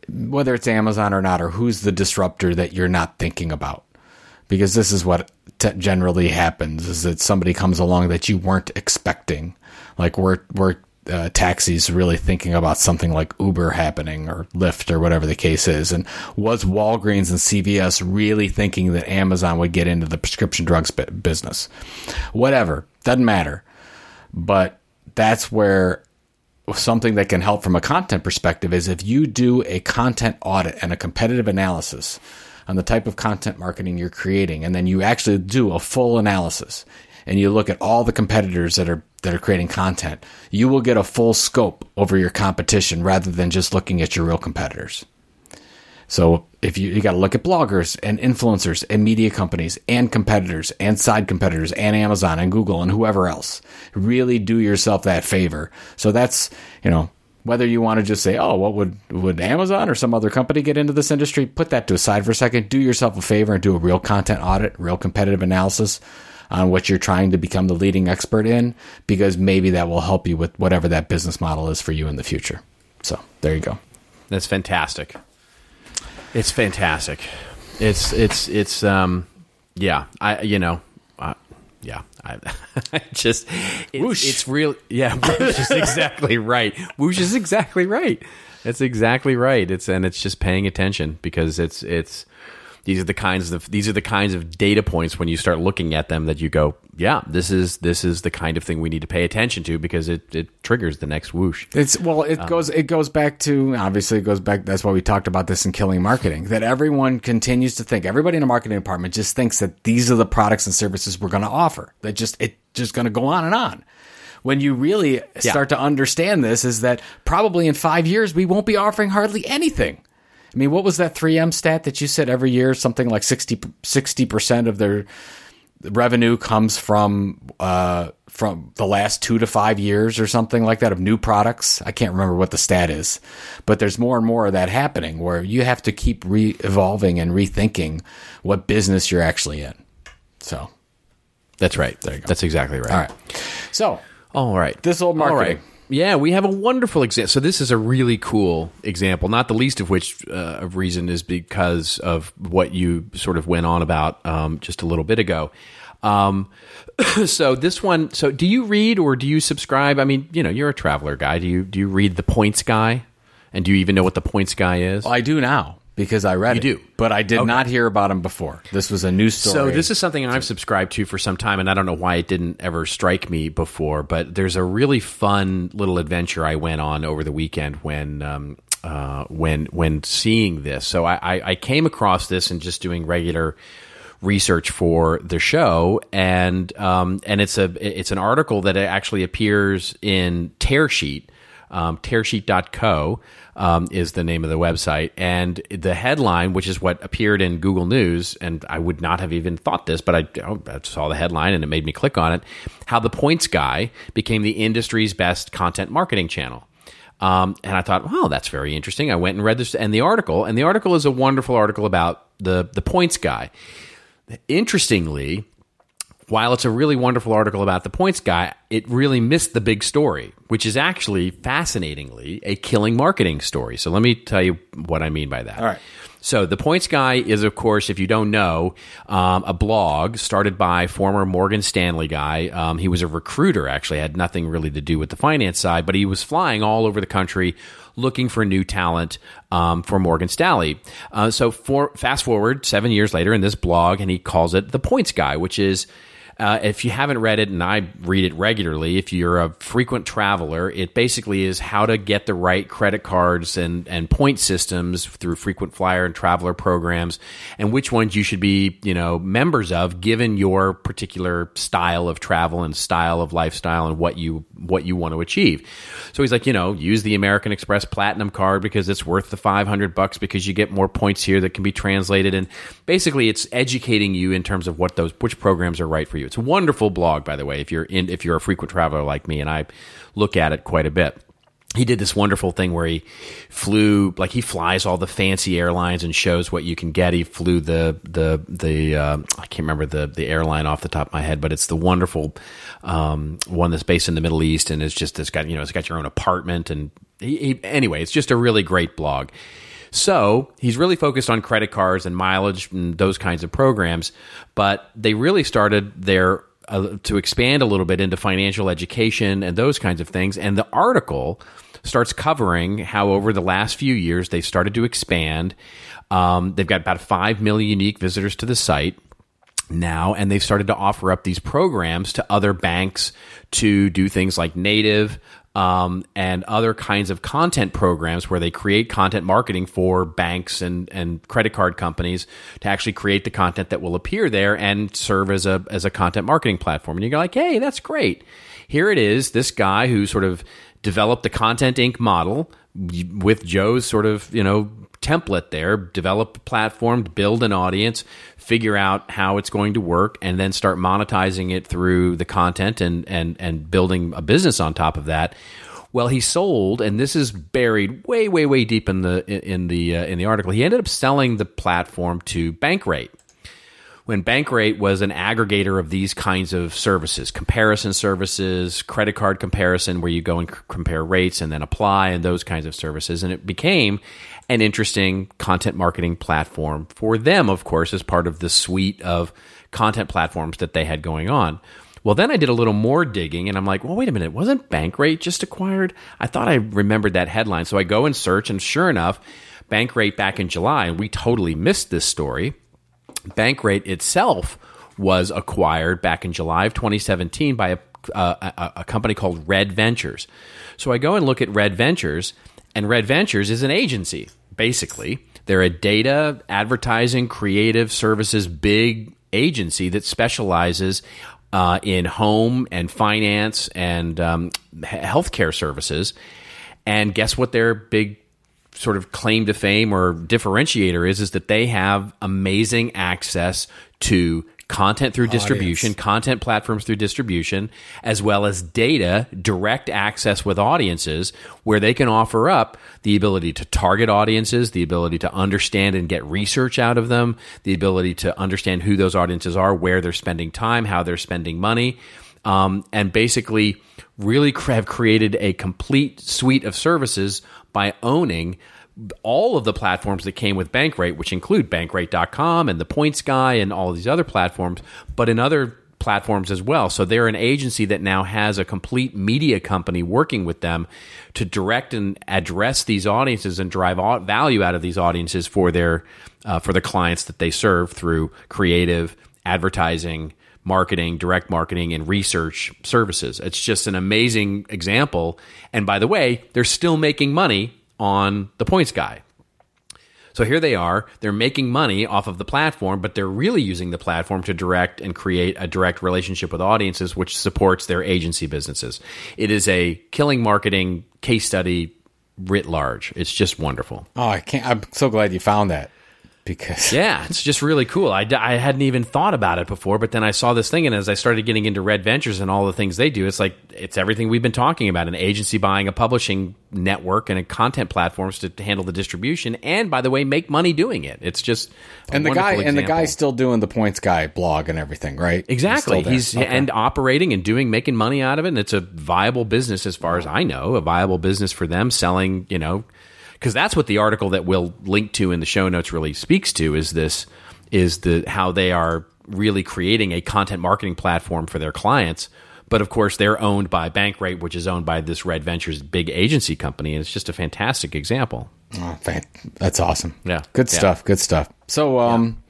D: whether it's Amazon or not, or who's the disruptor that you're not thinking about. Because this is what t- generally happens: is that somebody comes along that you weren't expecting. Like we're we're uh, taxis really thinking about something like Uber happening or Lyft or whatever the case is, and was Walgreens and CVS really thinking that Amazon would get into the prescription drugs bu- business? Whatever, doesn't matter. But that's where something that can help from a content perspective is if you do a content audit and a competitive analysis on the type of content marketing you're creating and then you actually do a full analysis and you look at all the competitors that are that are creating content you will get a full scope over your competition rather than just looking at your real competitors so if you, you got to look at bloggers and influencers and media companies and competitors and side competitors and Amazon and Google and whoever else, really do yourself that favor. So that's, you know, whether you want to just say, oh, what would, would Amazon or some other company get into this industry? Put that to a side for a second. Do yourself a favor and do a real content audit, real competitive analysis on what you're trying to become the leading expert in because maybe that will help you with whatever that business model is for you in the future. So there you go.
B: That's fantastic. It's fantastic. It's it's it's um yeah, I you know, uh, yeah, I, I just it's,
D: Whoosh.
B: it's real yeah, whoosh is exactly right. Whoosh is exactly right. That's exactly right. It's and it's just paying attention because it's it's these are the kinds of these are the kinds of data points when you start looking at them that you go, yeah, this is this is the kind of thing we need to pay attention to because it, it triggers the next whoosh.
D: It's well, it um, goes it goes back to obviously it goes back. That's why we talked about this in Killing Marketing. That everyone continues to think. Everybody in the marketing department just thinks that these are the products and services we're going to offer. That just it just going to go on and on. When you really start to understand this, is that probably in five years we won't be offering hardly anything. I mean, what was that 3M stat that you said every year something like 60 percent of their revenue comes from uh, from the last two to five years or something like that of new products. I can't remember what the stat is, but there's more and more of that happening where you have to keep re evolving and rethinking what business you're actually in. So,
B: That's right.
D: There you go.
B: That's exactly right.
D: all right. So,
B: All right.
D: This old
B: All
D: marketing.
B: right. Yeah, we have a wonderful example. So this is a really cool example, not the least of which uh, of reason is because of what you sort of went on about um, just a little bit ago. Um, so this one. So do you read or do you subscribe? I mean, you know, you're a traveler guy. Do you do you read the Points Guy? And do you even know what the Points Guy is?
D: I do now because I read
B: You
D: it.
B: do?
D: But I did
B: Okay.
D: not hear about him before. This was a new story.
B: So this is something I've subscribed to for some time, and I don't know why it didn't ever strike me before. But there's a really fun little adventure I went on over the weekend when um, uh, when when seeing this. So I, I, I came across this and just doing regular research for the show, and um, and it's a it's an article that actually appears in Tearsheet. Um, tearsheet.co um, is the name of the website. And the headline, which is what appeared in Google News, and I would not have even thought this, but I, oh, I saw the headline and it made me click on it how the Points Guy became the industry's best content marketing channel. Um, and I thought, wow, that's very interesting. I went and read this and the article, and the article is a wonderful article about the the Points Guy. Interestingly, while it's a really wonderful article about the points guy, it really missed the big story, which is actually fascinatingly a killing marketing story. So let me tell you what I mean by that.
D: All right.
B: So the points guy is, of course, if you don't know, um, a blog started by former Morgan Stanley guy. Um, he was a recruiter, actually, had nothing really to do with the finance side, but he was flying all over the country looking for new talent um, for Morgan Stanley. Uh, so for fast forward seven years later in this blog, and he calls it the points guy, which is uh, if you haven't read it, and I read it regularly, if you're a frequent traveler, it basically is how to get the right credit cards and, and point systems through frequent flyer and traveler programs, and which ones you should be, you know, members of, given your particular style of travel and style of lifestyle and what you what you want to achieve. So he's like, you know, use the American Express Platinum card because it's worth the five hundred bucks because you get more points here that can be translated, and basically it's educating you in terms of what those which programs are right for you. It's a wonderful blog, by the way, if you're in if you're a frequent traveler like me, and I look at it quite a bit. He did this wonderful thing where he flew like he flies all the fancy airlines and shows what you can get. He flew the the the uh, I can't remember the the airline off the top of my head, but it's the wonderful um, one that's based in the Middle East and it's just it's got you know it's got your own apartment and he, he, anyway, it's just a really great blog. So he's really focused on credit cards and mileage and those kinds of programs, but they really started their uh, to expand a little bit into financial education and those kinds of things. And the article starts covering how over the last few years they've started to expand. Um, they've got about five million unique visitors to the site now, and they've started to offer up these programs to other banks to do things like native um, and other kinds of content programs where they create content marketing for banks and, and credit card companies to actually create the content that will appear there and serve as a as a content marketing platform. And you go like, hey, that's great. Here it is. This guy who sort of developed the Content Inc. model with Joe's sort of you know template there, develop a platform, build an audience, figure out how it's going to work, and then start monetizing it through the content and and and building a business on top of that. Well, he sold, and this is buried way, way, way deep in the in the uh, in the article. He ended up selling the platform to Bankrate, when Bankrate was an aggregator of these kinds of services, comparison services, credit card comparison, where you go and c- compare rates and then apply, and those kinds of services. And it became an interesting content marketing platform for them, of course, as part of the suite of content platforms that they had going on. Well, then I did a little more digging and I'm like, well, wait a minute, wasn't Bankrate just acquired? I thought I remembered that headline. So I go and search, and sure enough, Bankrate back in July, and we totally missed this story. Bankrate itself was acquired back in July of 2017 by a, uh, a, a company called Red Ventures. So I go and look at Red Ventures, and Red Ventures is an agency, basically. They're a data, advertising, creative services big agency that specializes uh, in home and finance and um, healthcare services. And guess what their big sort of claim to fame or differentiator is is that they have amazing access to content through distribution,
D: Audience.
B: content platforms through distribution, as well as data, direct access with audiences where they can offer up the ability to target audiences, the ability to understand and get research out of them, the ability to understand who those audiences are, where they're spending time, how they're spending money. Um, and basically, really have created a complete suite of services by owning all of the platforms that came with Bankrate, which include Bankrate.com and the Points Guy and all these other platforms, but in other platforms as well. So they're an agency that now has a complete media company working with them to direct and address these audiences and drive value out of these audiences for their uh, for the clients that they serve through creative advertising marketing, direct marketing, and research services. It's just an amazing example. And by the way, they're still making money on the points guy. So here they are, they're making money off of the platform, but they're really using the platform to direct and create a direct relationship with audiences, which supports their agency businesses. It is a killing marketing case study writ large. It's just wonderful.
D: Oh, I can't. I'm so glad you found that because
B: Yeah, it's just really cool. I, I hadn't even thought about it before, but then I saw this thing, and as I started getting into Red Ventures and all the things they do, it's like it's everything we've been talking about: an agency buying a publishing network and a content platforms to handle the distribution, and by the way, make money doing it. It's just a
D: and the guy
B: wonderful
D: and the
B: example.
D: guy's still doing the points guy blog and everything, right?
B: Exactly.
D: there.
B: He's,
D: Okay.
B: and operating and doing making money out of it. And it's a viable business as far as I know, a viable business for them selling, you know, because that's what the article that we'll link to in the show notes really speaks to is this is the how they are really creating a content marketing platform for their clients. But of course, they're owned by Bankrate, which is owned by this Red Ventures big agency company, and it's just a fantastic example.
D: Oh, that's awesome.
B: Yeah.
D: good
B: Yeah.
D: stuff. Good stuff. So, um,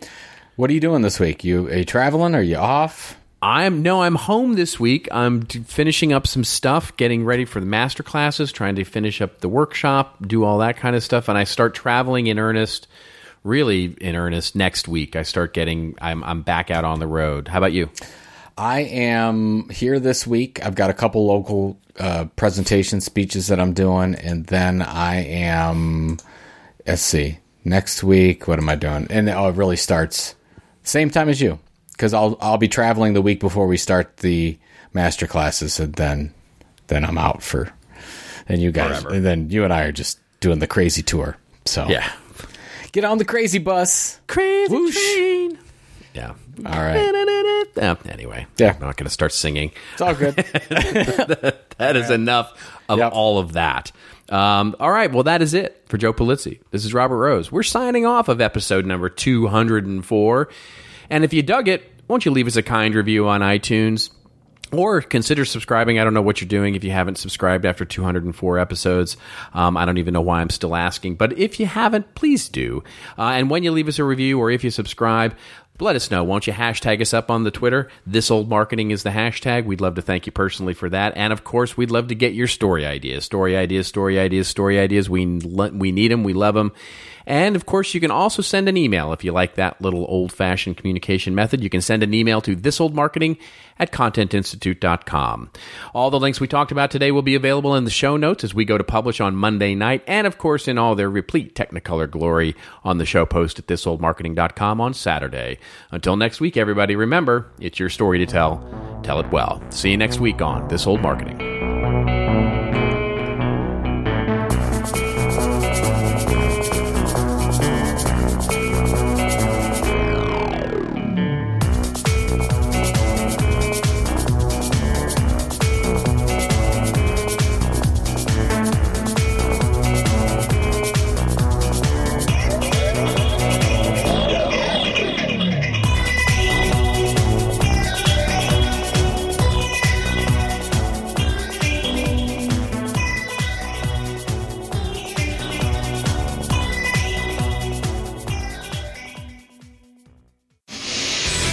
D: what are you doing this week? You are you traveling? Are you off?
B: I'm no, I'm home this week. I'm d- finishing up some stuff, getting ready for the master classes, trying to finish up the workshop, do all that kind of stuff, and I start traveling in earnest, really in earnest next week. I start getting I'm I'm back out on the road. How about you?
D: I am here this week. I've got a couple local uh, presentation speeches that I'm doing, and then I am. Let's see. Next week, what am I doing? And oh, it really starts same time as you because I'll I'll be traveling the week before we start the master classes, and then then I'm out for. And you guys,
B: Forever.
D: and then you and I are just doing the crazy tour. So yeah, get on the crazy bus.
B: crazy
D: Whoosh.
B: train. Yeah.
D: All right,
B: Uh, anyway,
D: Yeah.
B: I'm not going to start singing.
D: it's all good.
B: That is enough of
D: Yep.
B: all of that. Um, all right, well, that is it for Joe Pulizzi. This is Robert Rose. We're signing off of episode number 204. And if you dug it, won't you leave us a kind review on iTunes? Or consider subscribing. I don't know what you're doing if you haven't subscribed after 204 episodes. Um, I don't even know why I'm still asking. But if you haven't, please do. Uh, and when you leave us a review or if you subscribe, let us know. Won't you hashtag us up on the Twitter? This old marketing is the hashtag. We'd love to thank you personally for that. And of course, we'd love to get your story ideas. Story ideas, story ideas, story ideas. We, we need them. We love them. And of course, you can also send an email if you like that little old fashioned communication method. You can send an email to thisoldmarketing at contentinstitute.com. All the links we talked about today will be available in the show notes as we go to publish on Monday night, and of course, in all their replete technicolor glory on the show post at thisoldmarketing.com on Saturday. Until next week, everybody, remember it's your story to tell. Tell it well. See you next week on This Old Marketing.